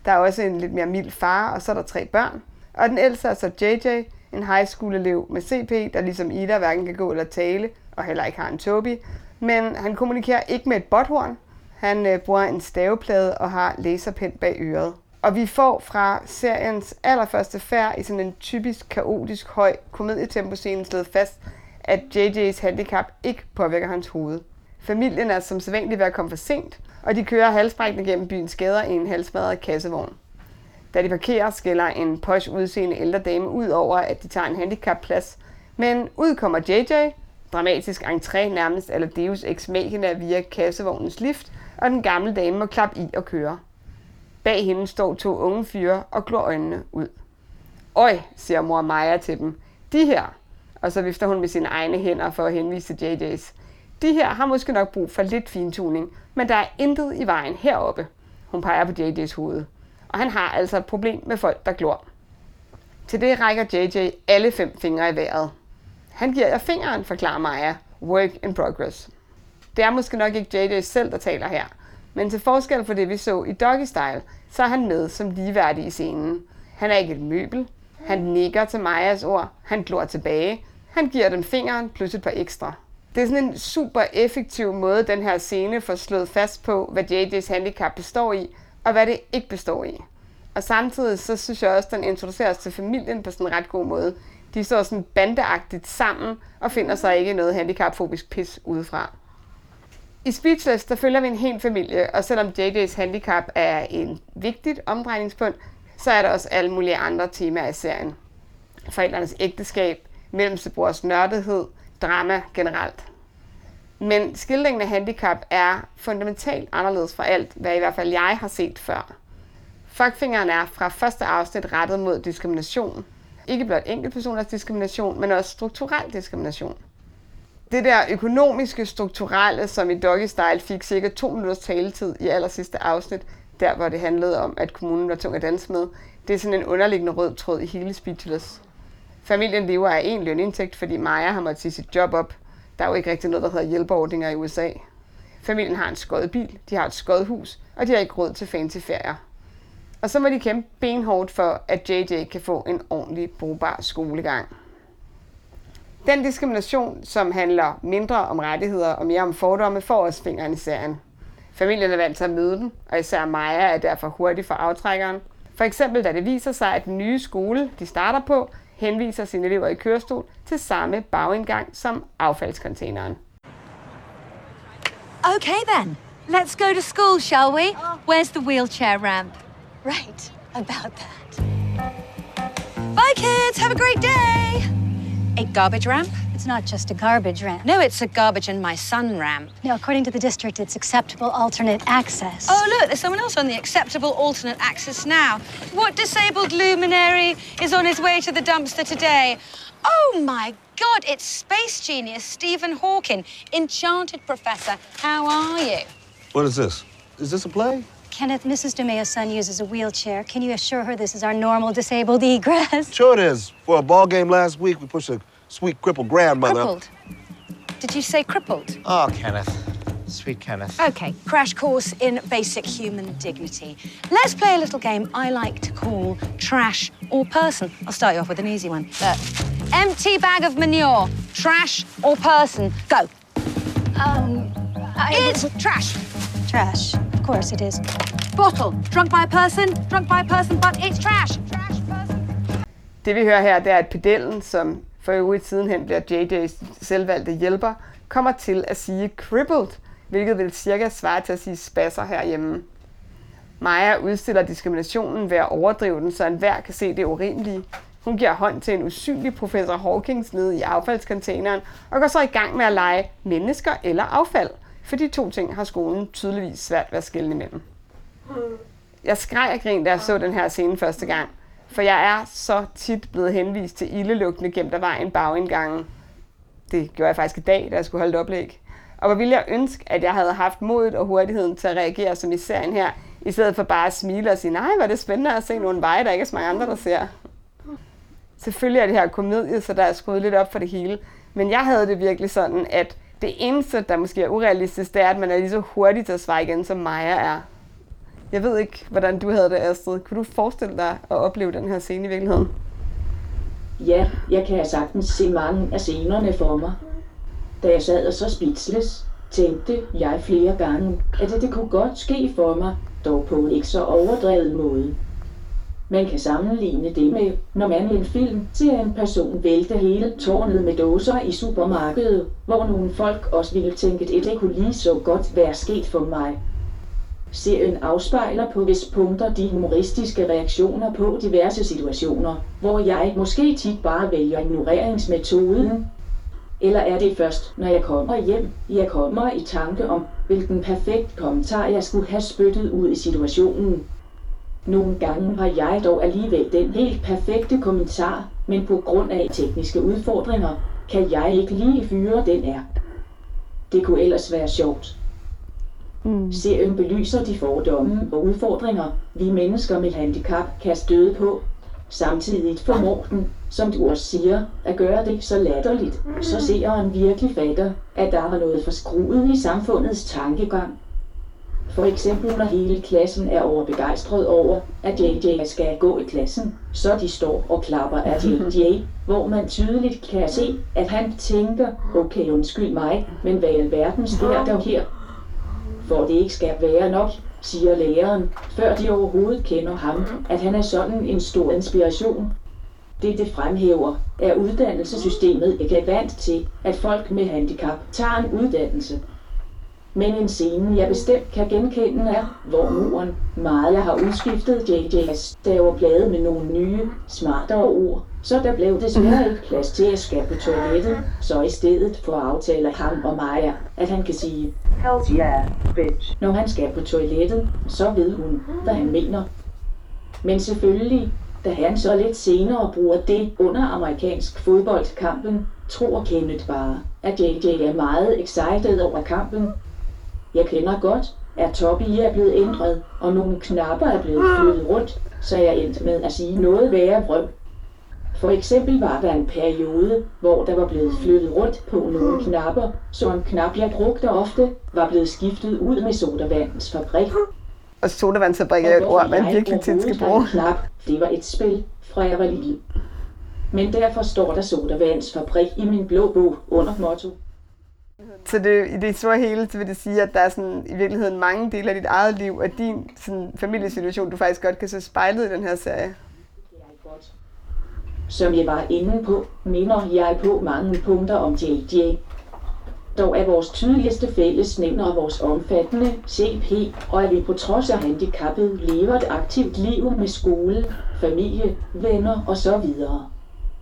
Speaker 1: Der er også en lidt mere mild far, og så er der tre børn. Og den ældste er så JJ, en high school elev med CP, der ligesom Ida hverken kan gå eller tale, og heller ikke har en tobi. Men han kommunikerer ikke med et botthorn. Han øh, bruger en staveplade og har laserpen bag øret. Og vi får fra seriens allerførste færd i sådan en typisk kaotisk høj komedietempo-scene slået fast, at JJ's handicap ikke påvirker hans hoved. Familien er som sædvanligt ved at komme for sent, og de kører halsbrækkende gennem byens gader i en halsmadret kassevogn. Da de parkerer, skiller en posh udseende ældre dame ud over, at de tager en handicapplads. Men ud kommer JJ, dramatisk entré nærmest eller Deus ex machina via kassevognens lift, og den gamle dame må klappe i og køre. Bag hende står to unge fyre og glor øjnene ud. Øj, siger mor Maja til dem. De her. Og så vifter hun med sine egne hænder for at henvise til JJ's. De her har måske nok brug for lidt fintuning, men der er intet i vejen heroppe. Hun peger på JJ's hoved. Og han har altså et problem med folk, der glor. Til det rækker JJ alle fem fingre i vejret. Han giver jer fingeren, forklarer Maja. Work in progress. Det er måske nok ikke JJ selv, der taler her, men til forskel for det, vi så i Doggy Style, så er han med som ligeværdig i scenen. Han er ikke et møbel. Han nikker til Majas ord. Han glor tilbage. Han giver dem fingeren plus et par ekstra. Det er sådan en super effektiv måde, den her scene får slået fast på, hvad JJ's handicap består i, og hvad det ikke består i. Og samtidig så synes jeg også, at den introducerer os til familien på sådan en ret god måde. De står sådan bandeagtigt sammen og finder sig ikke noget handicapfobisk pis udefra. I Speechless, der følger vi en hel familie, og selvom JJ's handicap er en vigtigt omdrejningspunkt, så er der også alle mulige andre temaer i serien. Forældrenes ægteskab, mellemste brors nørdethed, drama generelt. Men skildringen af handicap er fundamentalt anderledes fra alt, hvad i hvert fald jeg har set før. Fuckfingeren er fra første afsnit rettet mod diskrimination. Ikke blot enkeltpersoners diskrimination, men også strukturel diskrimination. Det der økonomiske strukturelle, som i Doggy Style fik cirka to minutters taletid i aller sidste afsnit, der hvor det handlede om, at kommunen var tung at danse med, det er sådan en underliggende rød tråd i hele Speechless. Familien lever af en lønindtægt, fordi Maja har måttet sige sit job op. Der er jo ikke rigtig noget, der hedder hjælpeordninger i USA. Familien har en skød bil, de har et skødt hus, og de har ikke råd til fancy ferier. Og så må de kæmpe benhårdt for, at JJ kan få en ordentlig brugbar skolegang. Den diskrimination, som handler mindre om rettigheder og mere om fordomme, får også fingeren i serien. Familien er vant til at møde den, og især Maja er derfor hurtig for aftrækkeren. For eksempel da det viser sig, at den nye skole, de starter på, henviser sine elever i kørestol til samme bagindgang som affaldskontaineren.
Speaker 10: Okay then, let's go to school, shall we? Where's the wheelchair ramp? Right, about that. Bye, kids. Have a great day. A garbage ramp?
Speaker 11: It's not just a garbage ramp.
Speaker 10: No, it's a garbage and my son ramp.
Speaker 11: No, according to the district, it's acceptable alternate access.
Speaker 10: Oh, look, there's someone else on the acceptable alternate access now. What disabled luminary is on his way to the dumpster today? Oh my God, it's space genius Stephen Hawking, enchanted professor. How are you?
Speaker 12: What is this? Is this a play?
Speaker 11: Kenneth, Mrs. DeMeo's son uses a wheelchair. Can you assure her this is our normal disabled egress?
Speaker 12: Sure it is. For a ball game last week, we pushed a sweet crippled grandmother.
Speaker 10: Crippled? Did you say crippled?
Speaker 13: Oh, Kenneth. Sweet Kenneth.
Speaker 10: Okay, crash course in basic human dignity. Let's play a little game I like to call trash or person. I'll start you off with an easy one. Look. Empty bag of manure, trash or person. Go.
Speaker 11: Um, I...
Speaker 10: It's trash.
Speaker 11: Trash. Of course it is.
Speaker 10: Bottle, drunk by a person, drunk by a person, but it's trash. Trash person.
Speaker 1: Det vi hører her, det er, at pedellen, som for øvrigt sidenhen bliver JJ's selvvalgte hjælper, kommer til at sige crippled, hvilket vil cirka svare til at sige spasser herhjemme. Maja udstiller diskriminationen ved at overdrive den, så enhver kan se det urimelige. Hun giver hånd til en usynlig professor Hawkins nede i affaldscontaineren og går så i gang med at lege mennesker eller affald, for de to ting har skolen tydeligvis svært ved at skille imellem. Jeg skreg og grin, da jeg så den her scene første gang, for jeg er så tit blevet henvist til ildelugtende gemt af vejen bagindgangen. Det gjorde jeg faktisk i dag, da jeg skulle holde et oplæg. Og hvor ville jeg ønske, at jeg havde haft modet og hurtigheden til at reagere som i serien her, i stedet for bare at smile og sige, nej, hvor er det spændende at se nogle veje, der ikke er så mange andre, der ser. Selvfølgelig er det her komedie, så der er skruet lidt op for det hele. Men jeg havde det virkelig sådan, at det eneste, der måske er urealistisk, det er, at man er lige så hurtig til at svare igen, som Maja er. Jeg ved ikke, hvordan du havde det, Astrid. Kunne du forestille dig at opleve den her scene i virkeligheden?
Speaker 2: Ja, jeg kan sagtens se mange af scenerne for mig. Da jeg sad og så speechless, tænkte jeg flere gange, at det, det kunne godt ske for mig, dog på en ikke så overdrevet måde. Man kan sammenligne det med, når man i en film ser en person vælte hele tårnet med dåser i supermarkedet, hvor nogle folk også ville tænke, at det kunne lige så godt være sket for mig. Serien afspejler på visse punkter de humoristiske reaktioner på diverse situationer, hvor jeg måske tit bare vælger ignoreringsmetoden. Eller er det først, når jeg kommer hjem, jeg kommer i tanke om, hvilken perfekt kommentar jeg skulle have spyttet ud i situationen. Nogle gange har jeg dog alligevel den helt perfekte kommentar, men på grund af tekniske udfordringer, kan jeg ikke lige fyre den er. Det kunne ellers være sjovt. Mm. Serien belyser de fordomme og udfordringer, vi mennesker med handicap kan støde på. Samtidig formår den, som du også siger, at gøre det så latterligt, så seeren virkelig fatter, at der er noget forskruet i samfundets tankegang. For eksempel når hele klassen er overbegejstret over, at JJ skal gå i klassen, så de står og klapper af JJ, hvor man tydeligt kan se, at han tænker, okay undskyld mig, men hvad i alverden sker der her? For det ikke skal være nok, siger læreren, før de overhovedet kender ham, at han er sådan en stor inspiration. Det det fremhæver, er uddannelsessystemet ikke er vant til, at folk med handicap tager en uddannelse. Men en scene, jeg bestemt kan genkende er, hvor muren meget jeg har udskiftet JJ's staveblade med nogle nye, smartere ord, så der blev desværre ikke plads til at skal på toilettet, så i stedet for aftaler ham og Maja, at han kan sige, Hells yeah, bitch. Når han skal på toilettet, så ved hun, hvad han mener. Men selvfølgelig, da han så lidt senere bruger det under amerikansk fodboldkampen, tror Kenneth bare, at JJ er meget excited over kampen. Jeg kender godt, at Toppy er blevet ændret, og nogle knapper er blevet flyttet rundt, så jeg endte med at sige noget værre vrøm. For eksempel var der en periode, hvor der var blevet flyttet rundt på nogle knapper, så en knap, jeg brugte ofte, var blevet skiftet ud med sodavandens fabrik.
Speaker 1: Og sodavandsfabrik er et ord, man virkelig tit skal bruge.
Speaker 2: Knap, det var et spil, fra jeg var lille. Men derfor står der sodavands fabrik i min blå bog under motto.
Speaker 1: Så det, i det store hele, så vil det sige, at der er sådan, i virkeligheden mange dele af dit eget liv og din sådan, familiesituation, du faktisk godt kan se spejlet i den her serie.
Speaker 2: Som jeg var inde på, minder jeg på mange punkter om JJ. Dog er vores tydeligste fællesnævner vores omfattende CP, og at vi på trods af handicappet lever et aktivt liv med skole, familie, venner osv.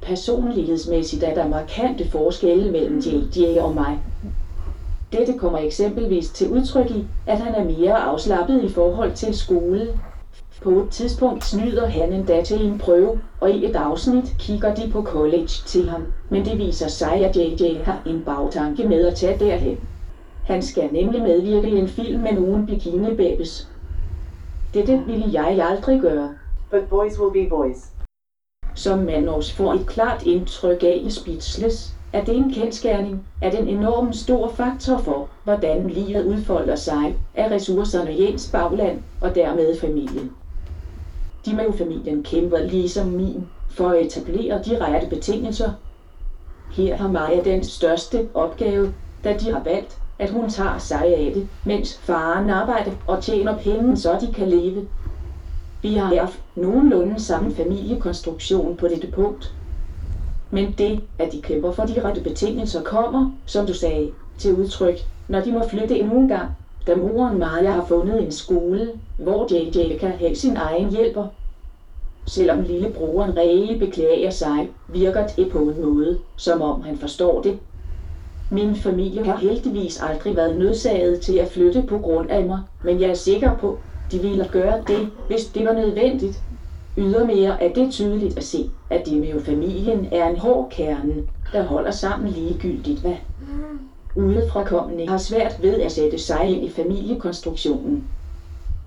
Speaker 2: Personlighedsmæssigt er der markante forskelle mellem JJ og mig. Dette kommer eksempelvis til udtryk i, at han er mere afslappet i forhold til skole, på et tidspunkt snyder han endda til en prøve, og i et afsnit kigger de på college til ham. Men det viser sig, at JJ har en bagtanke med at tage derhen. Han skal nemlig medvirke i en film med nogle bikini-babes. Dette ville jeg aldrig gøre. But boys will be boys. Som man også får et klart indtryk af i Speechless, er det en kendskærning, at en enorm stor faktor for, hvordan livet udfolder sig, er ressourcerne i ens bagland og dermed familien. De med familien kæmper ligesom min for at etablere de rette betingelser. Her har Maja den største opgave, da de har valgt, at hun tager sig af det, mens faren arbejder og tjener penge, så de kan leve. Vi har haft nogenlunde samme familiekonstruktion på dette punkt. Men det, at de kæmper for de rette betingelser, kommer, som du sagde, til udtryk, når de må flytte endnu en gang da moren Maja har fundet en skole, hvor JJ kan have sin egen hjælper. Selvom lillebroren Rege beklager sig, virker det på en måde, som om han forstår det. Min familie har heldigvis aldrig været nødsaget til at flytte på grund af mig, men jeg er sikker på, de ville gøre det, hvis det var nødvendigt. Ydermere er det tydeligt at se, at familien er en hård kerne, der holder sammen ligegyldigt hvad udefrakommende har svært ved at sætte sig ind i familiekonstruktionen.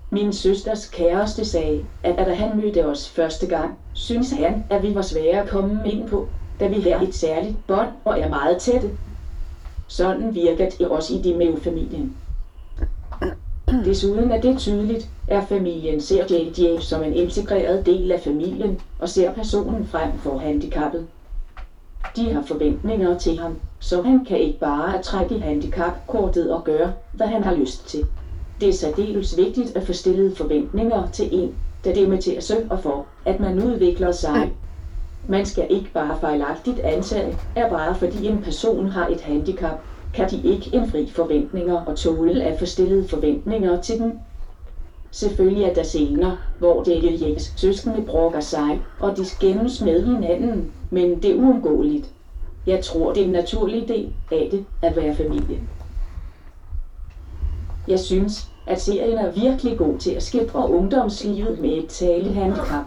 Speaker 2: Min søsters kæreste sagde, at da han mødte os første gang, synes han, at vi var svære at komme ind på, da vi har et særligt bånd og er meget tætte. Sådan virker det også i Demeo-familien. Desuden er det tydeligt, at familien ser JJ som en integreret del af familien og ser personen frem for handicappet. De har forventninger til ham, så han kan ikke bare trække handicapkortet og gøre, hvad han har lyst til. Det er særdeles vigtigt at få stillet forventninger til en, da det er med til at sørge for, at man udvikler sig. Man skal ikke bare fejlagtigt antage, at bare fordi en person har et handicap, kan de ikke indfri forventninger og tåle at få stillet forventninger til dem. Selvfølgelig er der scener, hvor Jekes søskende brokker sig, og de skændes med hinanden, men det er uundgåeligt. Jeg tror, det er en naturlig del af det at være familie. Jeg synes, at serien er virkelig god til at skildre ungdomslivet med et talehandicap.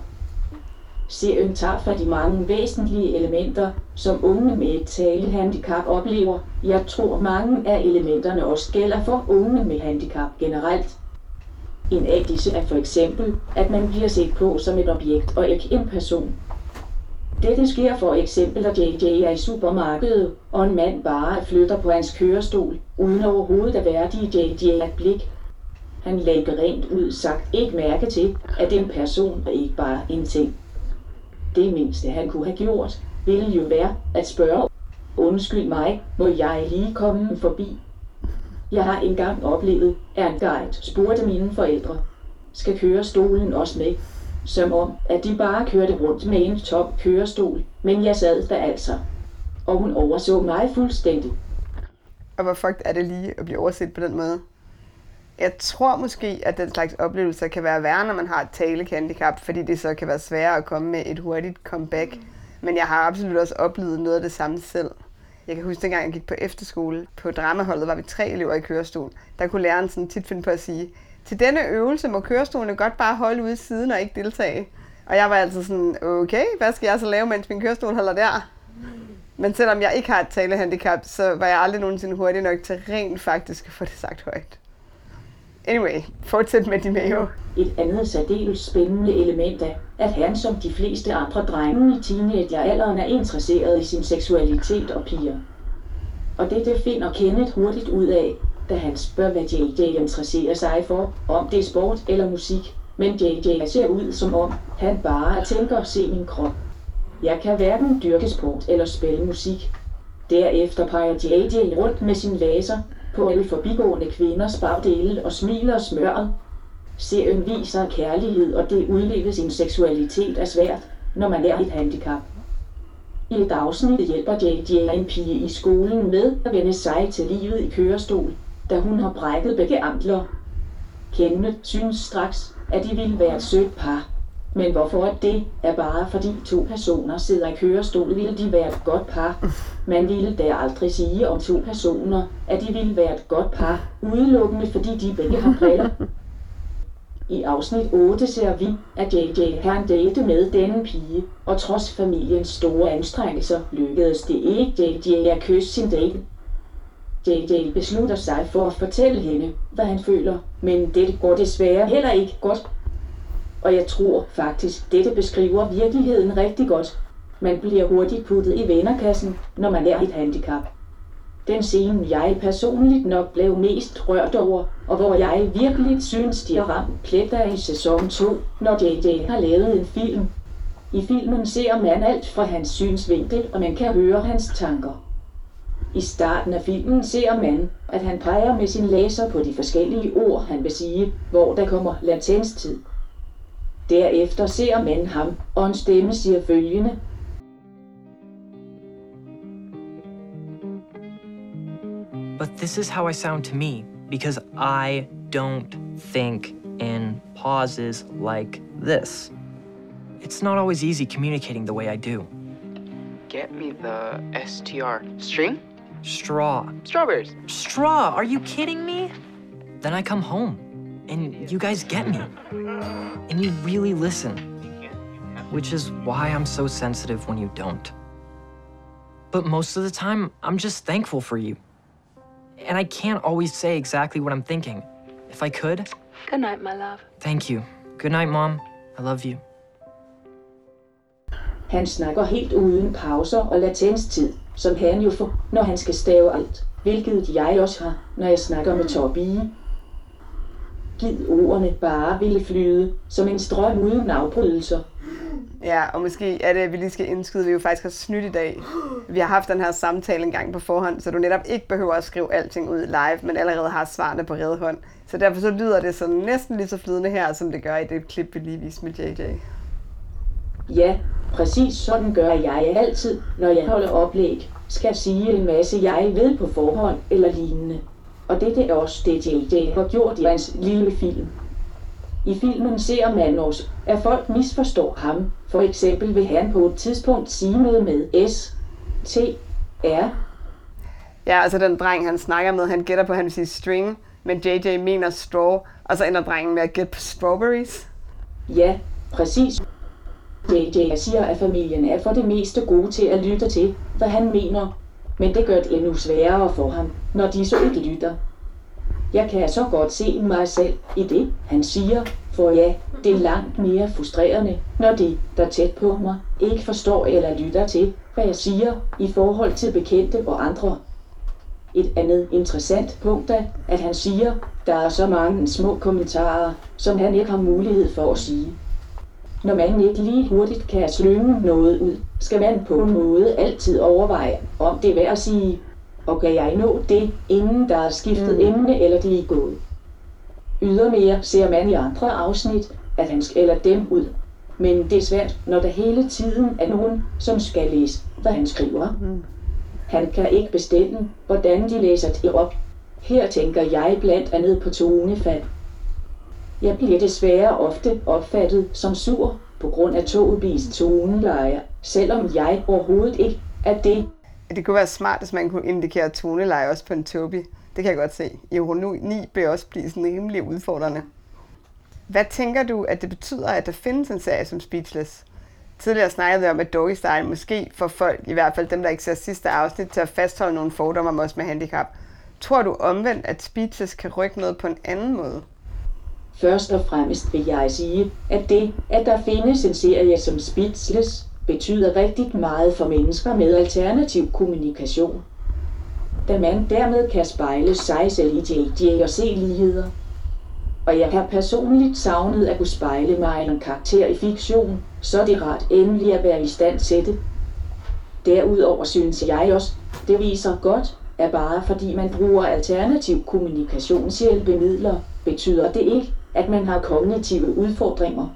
Speaker 2: Serien tager fat i mange væsentlige elementer, som unge med et talehandicap oplever. Jeg tror, mange af elementerne også gælder for unge med handicap generelt. En af disse er for eksempel, at man bliver set på som et objekt og ikke en person. Dette sker for eksempel, at JJ er i supermarkedet, og en mand bare flytter på hans kørestol, uden overhovedet at værdige JJ et blik. Han lægger rent ud sagt ikke mærke til, at en person er ikke bare en ting. Det mindste han kunne have gjort, ville jo være at spørge, undskyld mig, må jeg lige komme forbi? Jeg har engang oplevet, at en guide spurgte mine forældre, skal kørestolen også med? Som om, at de bare kørte rundt med en tom kørestol, men jeg sad der altså. Og hun overså mig fuldstændig.
Speaker 1: Og hvor fucked er det lige at blive overset på den måde? Jeg tror måske, at den slags oplevelser kan være værre, når man har et talehandicap, fordi det så kan være sværere at komme med et hurtigt comeback. Men jeg har absolut også oplevet noget af det samme selv. Jeg kan huske, dengang jeg gik på efterskole, på dramaholdet var vi tre elever i kørestol. Der kunne læreren sådan tit finde på at sige, til denne øvelse må kørestolene godt bare holde ude i siden og ikke deltage. Og jeg var altså sådan, okay, hvad skal jeg så lave, mens min kørestol holder der? Men selvom jeg ikke har et talehandicap, så var jeg aldrig nogensinde hurtig nok til rent faktisk at få det sagt højt. Anyway, fortsæt med de mayo.
Speaker 2: Et andet særdeles spændende element er, at han som de fleste andre drenge i teenagealderen er interesseret i sin seksualitet og piger. Og det, det finder Kenneth hurtigt ud af, da han spørger, hvad JJ interesserer sig for, om det er sport eller musik. Men JJ ser ud som om, han bare tænker at se min krop. Jeg kan hverken dyrke sport eller spille musik. Derefter peger JJ rundt med sin laser på alle forbigående kvinders bagdele og smiler smøret. Serien viser kærlighed, og det udleves en seksualitet er svært, når man er et handicap. I et afsnit hjælper JJ en pige i skolen med at vende sig til livet i kørestol, da hun har brækket begge ankler. Kenneth synes straks, at de ville være et sødt par. Men hvorfor det er bare fordi to personer sidder i kørestol, ville de være et godt par. Man ville da aldrig sige om to personer, at de ville være et godt par, udelukkende fordi de begge har briller. I afsnit 8 ser vi, at JJ kan date med denne pige, og trods familiens store anstrengelser lykkedes det ikke JJ at kysse sin date. JJ beslutter sig for at fortælle hende, hvad han føler, men det går desværre heller ikke godt. Og jeg tror faktisk, dette beskriver virkeligheden rigtig godt. Man bliver hurtigt puttet i vennerkassen, når man er et handicap. Den scene, jeg personligt nok blev mest rørt over, og hvor jeg virkelig synes, de har ramt plet af i sæson 2, når JJ har lavet en film. I filmen ser man alt fra hans synsvinkel, og man kan høre hans tanker. I starten af filmen ser man, at han peger med sin laser på de forskellige ord, han vil sige, hvor der kommer latenstid. Derefter ser man ham, og en stemme siger følgende.
Speaker 14: But this is how I sound to me because I don't think in pauses like this. It's not always easy communicating the way I do.
Speaker 15: Get me the STR. String?
Speaker 14: Straw.
Speaker 15: Strawberries.
Speaker 14: Straw? Are you kidding me? Then I come home and you guys get me. And you really listen. Which is why I'm so sensitive when you don't. But most of the time, I'm just thankful for you. And I can't always say exactly what I'm thinking. If I could,
Speaker 16: Good night, my love.
Speaker 14: thank you. Good night, Mom. I love you.
Speaker 2: Han snakker helt uden pauser og latenstid, som han jo får, når han skal stave alt, hvilket jeg også har, når jeg snakker med Torbie. Gid ordene bare ville flyde som en strøm uden afbrydelser.
Speaker 1: Ja, og måske er det, at vi lige skal indskyde, at vi jo faktisk har snydt i dag. Vi har haft den her samtale en gang på forhånd, så du netop ikke behøver at skrive alting ud live, men allerede har svarene på redde hånd. Så derfor så lyder det sådan næsten lige så flydende her, som det gør i det klip, vi lige viste med JJ.
Speaker 2: Ja, præcis sådan gør jeg altid, når jeg holder oplæg. Skal sige en masse, jeg ved på forhånd eller lignende. Og det er også det, JJ har gjort i hans lille film. I filmen ser man også, at folk misforstår ham. For eksempel vil han på et tidspunkt sige noget med S, T, R.
Speaker 1: Ja, altså den dreng, han snakker med, han gætter på, at han vil sige string, men JJ mener straw, og så ender drengen med at gætte på strawberries.
Speaker 2: Ja, præcis. JJ siger, at familien er for det meste gode til at lytte til, hvad han mener, men det gør det endnu sværere for ham, når de så ikke lytter. Jeg kan så godt se mig selv i det, han siger, for ja, det er langt mere frustrerende, når de, der tæt på mig, ikke forstår eller lytter til, hvad jeg siger i forhold til bekendte og andre. Et andet interessant punkt er, at han siger, der er så mange små kommentarer, som han ikke har mulighed for at sige. Når man ikke lige hurtigt kan slynge noget ud, skal man på en måde altid overveje, om det er værd at sige, og kan jeg nå det, inden der er skiftet mm. emne eller de er gået. Ydermere ser man i andre afsnit, at han skælder dem ud. Men det er svært, når der hele tiden er nogen, som skal læse, hvad han skriver. Mm. Han kan ikke bestemme, hvordan de læser det op. Her tænker jeg blandt andet på tonefald. Jeg bliver desværre ofte opfattet som sur på grund af Tobis toneleje, selvom jeg overhovedet ikke er det.
Speaker 1: Det kunne være smart, hvis man kunne indikere toneleje også på en Tobi. Det kan jeg godt se. Ironi bør også blive sådan rimelig udfordrende. Hvad tænker du, at det betyder, at der findes en serie som Speechless? Tidligere snakkede vi om, at Doggy Style måske får folk, i hvert fald dem, der ikke ser sidste afsnit, til at fastholde nogle fordomme om os med handicap. Tror du omvendt, at Speechless kan rykke noget på en anden måde?
Speaker 2: Først og fremmest vil jeg sige, at det, at der findes en serie som Speechless, betyder rigtig meget for mennesker med alternativ kommunikation. Da man dermed kan spejle sig selv i JJ og se ligheder. Og jeg har personligt savnet at kunne spejle mig en karakter i fiktion, så det er ret endelig at være i stand til det. Derudover synes jeg også, det viser godt, at bare fordi man bruger alternativ kommunikationshjælpemidler, betyder det ikke, at man har kognitive udfordringer.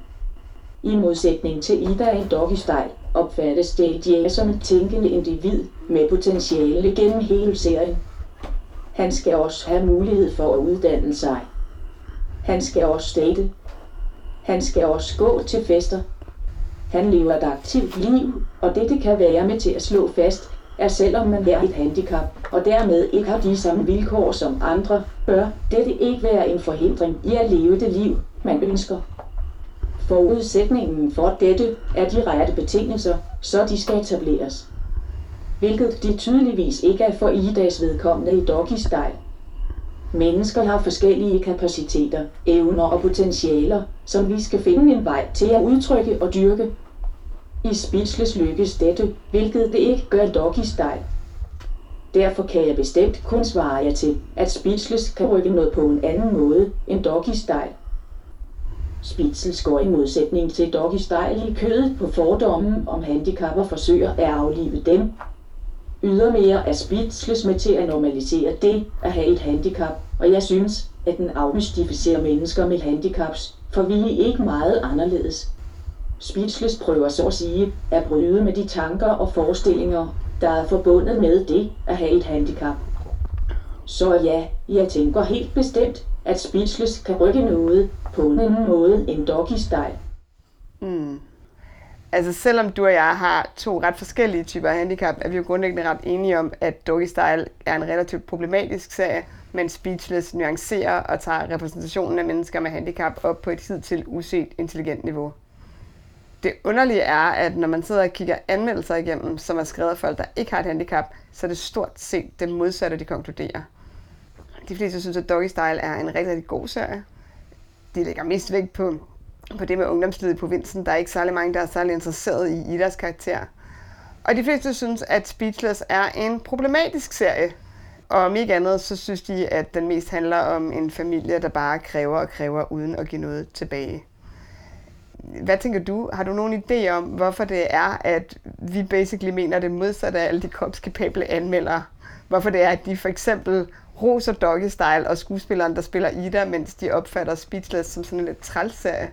Speaker 2: I modsætning til Ida i doggystyle opfattes JJ som et tænkende individ med potentiale gennem hele serien. Han skal også have mulighed for at uddanne sig. Han skal også date. Han skal også gå til fester. Han lever et aktivt liv, og det kan være med til at slå fast, at selvom man har et handicap, og dermed ikke har de samme vilkår som andre, bør dette ikke være en forhindring i at leve det liv, man ønsker. Forudsætningen for dette er de rette betingelser, så de skal etableres. Hvilket de tydeligvis ikke er for Idas vedkommende i Doggy Style. Mennesker har forskellige kapaciteter, evner og potentialer, som vi skal finde en vej til at udtrykke og dyrke. I Speechless lykkes dette, hvilket det ikke gør Doggy Style. Derfor kan jeg bestemt kun svare jer til, at Speechless kan rykke noget på en anden måde end Doggy Style. Spitzel går i modsætning til Doggy Style i kødet på fordommen om handicap og forsøger at aflive dem. Ydermere er Spitzles med til at normalisere det at have et handicap, og jeg synes, at den afmystificerer mennesker med handicaps, for vi er ikke meget anderledes. Speechless prøver så at sige at bryde med de tanker og forestillinger, der er forbundet med det at have et handicap. Så ja, jeg tænker helt bestemt, at Speechless kan rykke noget på en anden måde end Doggy Style.
Speaker 1: Mm. Altså selvom du og jeg har to ret forskellige typer af handicap, er vi jo grundlæggende ret enige om, at Doggy Style er en relativt problematisk serie, men Speechless nuancerer og tager repræsentationen af mennesker med handicap op på et hidtil uset intelligent niveau. Det underlige er, at når man sidder og kigger anmeldelser igennem, som er skrevet af folk, der ikke har et handicap, så er det stort set det modsatte, de konkluderer. De fleste synes, at Doggy Style er en rigtig, rigtig god serie. De lægger mest vægt på, på det med ungdomslivet i provinsen. Der er ikke særlig mange, der er særlig interesseret i Idas karakter. Og de fleste synes, at Speechless er en problematisk serie. Og om ikke andet, så synes de, at den mest handler om en familie, der bare kræver og kræver, uden at give noget tilbage hvad tænker du? Har du nogen idé om, hvorfor det er, at vi basically mener det modsatte af alle de kropskapable anmeldere? Hvorfor det er, at de for eksempel roser Doggy Style og skuespilleren, der spiller Ida, mens de opfatter Speechless som sådan en lidt trælserie?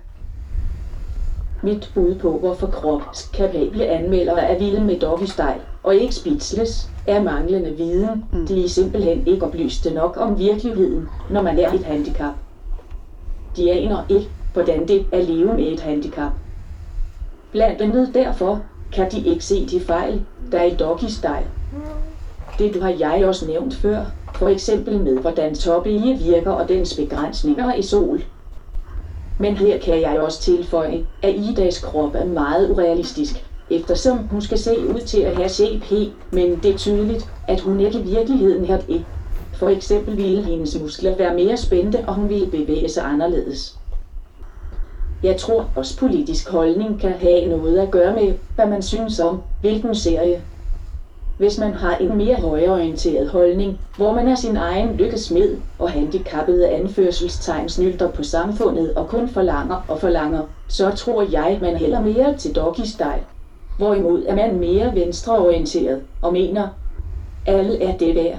Speaker 2: Mit bud på, hvorfor kropskapable anmeldere er vilde med Doggy Style og ikke Speechless, er manglende viden. De er simpelthen ikke oplyste nok om virkeligheden, når man er et handicap. De aner ikke, hvordan det er at leve med et handicap. Blandt andet derfor kan de ikke se de fejl, der er i Doggy Style. Det har jeg også nævnt før, for eksempel med hvordan toppe virker og dens begrænsninger i sol. Men her kan jeg også tilføje, at Idas krop er meget urealistisk, eftersom hun skal se ud til at have CP, men det er tydeligt, at hun ikke i virkeligheden har det. For eksempel ville hendes muskler være mere spændte, og hun ville bevæge sig anderledes. Jeg tror også politisk holdning kan have noget at gøre med, hvad man synes om, hvilken serie. Hvis man har en mere højreorienteret holdning, hvor man er sin egen lykkesmed og handicappede anførselstegn snylter på samfundet og kun forlanger og forlanger, så tror jeg, man hælder mere til doggy style. Hvorimod er man mere venstreorienteret og mener, alle er det værd,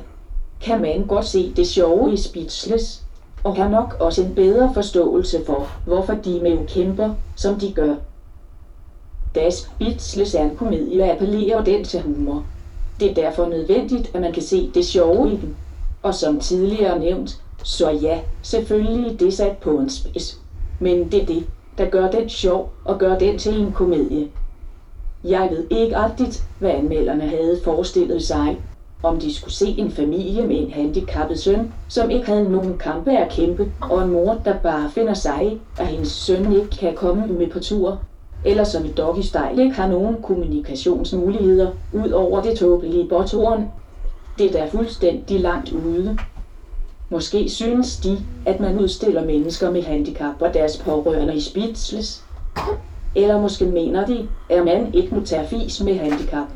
Speaker 2: kan man godt se det sjove i Speechless, og har nok også en bedre forståelse for, hvorfor de med kæmper, som de gør. Das Bitzles er en komedie, appellerer den til humor. Det er derfor nødvendigt, at man kan se det sjove i den. Og som tidligere nævnt, så ja, selvfølgelig det sat på en spids. Men det er det, der gør den sjov og gør den til en komedie. Jeg ved ikke rigtigt, hvad anmelderne havde forestillet sig, om de skulle se en familie med en handicappet søn, som ikke havde nogen kampe at kæmpe, og en mor, der bare finder sig i, at hendes søn ikke kan komme med på tur, eller som i Doggy ikke har nogen kommunikationsmuligheder, ud over det tåbelige bottoren. Det er da fuldstændig langt ude. Måske synes de, at man udstiller mennesker med handicap og deres pårørende i spitsles. Eller måske mener de, at man ikke må tage fis med handicap.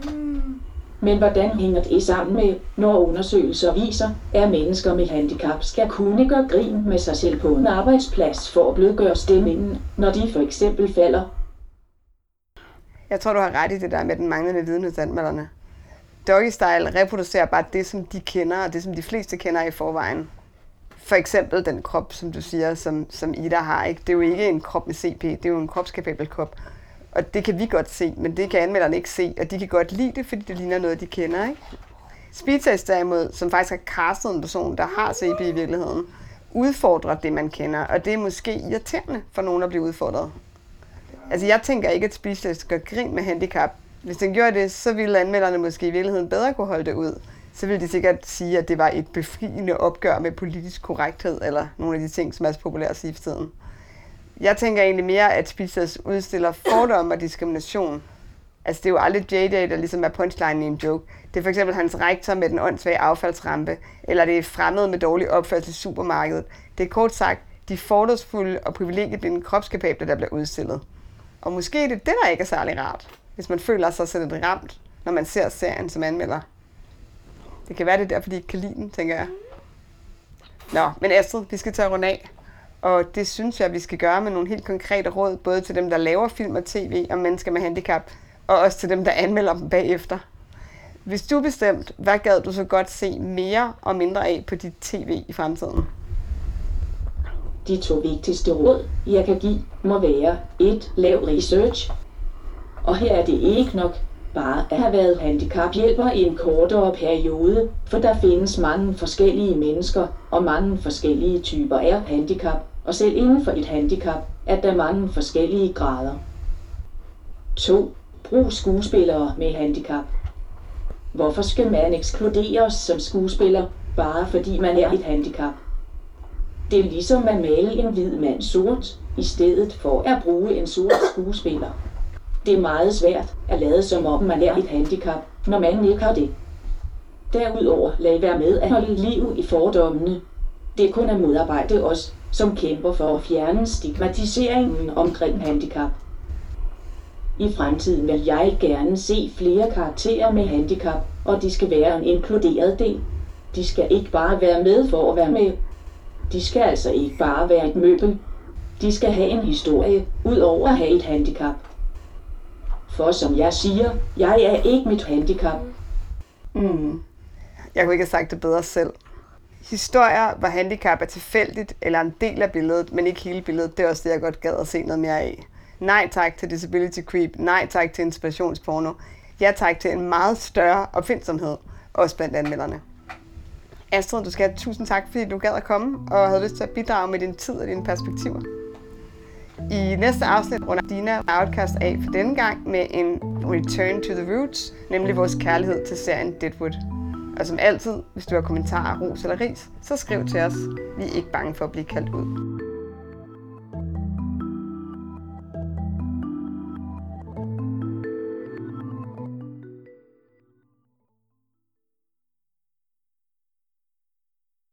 Speaker 2: Men hvordan hænger det sammen med, når undersøgelser viser, at mennesker med handicap skal kunne gøre grin med sig selv på en arbejdsplads for at blødgøre stemningen, når de for eksempel falder?
Speaker 1: Jeg tror, du har ret i det der med den manglende viden hos anmelderne. Doggy Style reproducerer bare det, som de kender, og det, som de fleste kender i forvejen. For eksempel den krop, som du siger, som, som Ida har. Ikke? Det er jo ikke en krop med CP, det er jo en kropskapabel krop. Og det kan vi godt se, men det kan anmelderne ikke se, og de kan godt lide det, fordi det ligner noget, de kender. Ikke? Speedtest derimod, som faktisk har castet en person, der har CP i virkeligheden, udfordrer det, man kender, og det er måske irriterende for nogen at blive udfordret. Altså jeg tænker ikke, at Speedtest gør grin med handicap. Hvis den gjorde det, så ville anmelderne måske i virkeligheden bedre kunne holde det ud. Så ville de sikkert sige, at det var et befriende opgør med politisk korrekthed, eller nogle af de ting, som er så populære at sige for tiden. Jeg tænker egentlig mere, at Speechless udstiller fordomme og diskrimination. Altså det er jo aldrig JJ, der ligesom er punchline i en joke. Det er for eksempel hans rektor med den åndssvage affaldsrampe, eller det er fremmed med dårlig opførsel i supermarkedet. Det er kort sagt de fordomsfulde og privilegieblinde kropskapable, der bliver udstillet. Og måske er det det, der ikke er særlig rart, hvis man føler sig så lidt ramt, når man ser serien som anmelder. Det kan være, det er derfor, de ikke kan lide den, tænker jeg. Nå, men Astrid, vi skal tage rundt af. Og det synes jeg, vi skal gøre med nogle helt konkrete råd, både til dem, der laver film og tv om mennesker med handicap, og også til dem, der anmelder dem bagefter. Hvis du bestemt, hvad gad du så godt se mere og mindre af på dit tv i fremtiden?
Speaker 2: De to vigtigste råd, jeg kan give, må være 1. Lav research. Og her er det ikke nok bare at have været handicaphjælper i en kortere periode, for der findes mange forskellige mennesker og mange forskellige typer af handicap, og selv inden for et handicap er der mange forskellige grader. 2. Brug skuespillere med handicap. Hvorfor skal man ekskluderes som skuespiller, bare fordi man er et handicap? Det er ligesom at male en hvid mand sort, i stedet for at bruge en sort skuespiller. Det er meget svært at lade som om man er et handicap, når man ikke har det. Derudover lad være med at holde liv i fordommene. Det er kun at modarbejde os, som kæmper for at fjerne stigmatiseringen omkring handicap. I fremtiden vil jeg gerne se flere karakterer med handicap, og de skal være en inkluderet del. De skal ikke bare være med for at være med. De skal altså ikke bare være et møbel. De skal have en historie, ud over at have et handicap. For som jeg siger, jeg er ikke mit handicap.
Speaker 1: Mm. Jeg kunne ikke have sagt det bedre selv. Historier, hvor handicap er tilfældigt eller en del af billedet, men ikke hele billedet, det er også det, jeg godt gad at se noget mere af. Nej tak til disability creep, nej tak til inspirationsporno, ja tak til en meget større opfindsomhed, også blandt anmelderne. Astrid, du skal have tusind tak, fordi du gad at komme og havde lyst til at bidrage med din tid og dine perspektiver. I næste afsnit runder Dina Outcast af for denne gang med en Return to the Roots, nemlig vores kærlighed til serien Deadwood. Og som altid, hvis du har kommentarer, ros eller ris, så skriv til os. Vi er ikke bange for at blive kaldt ud.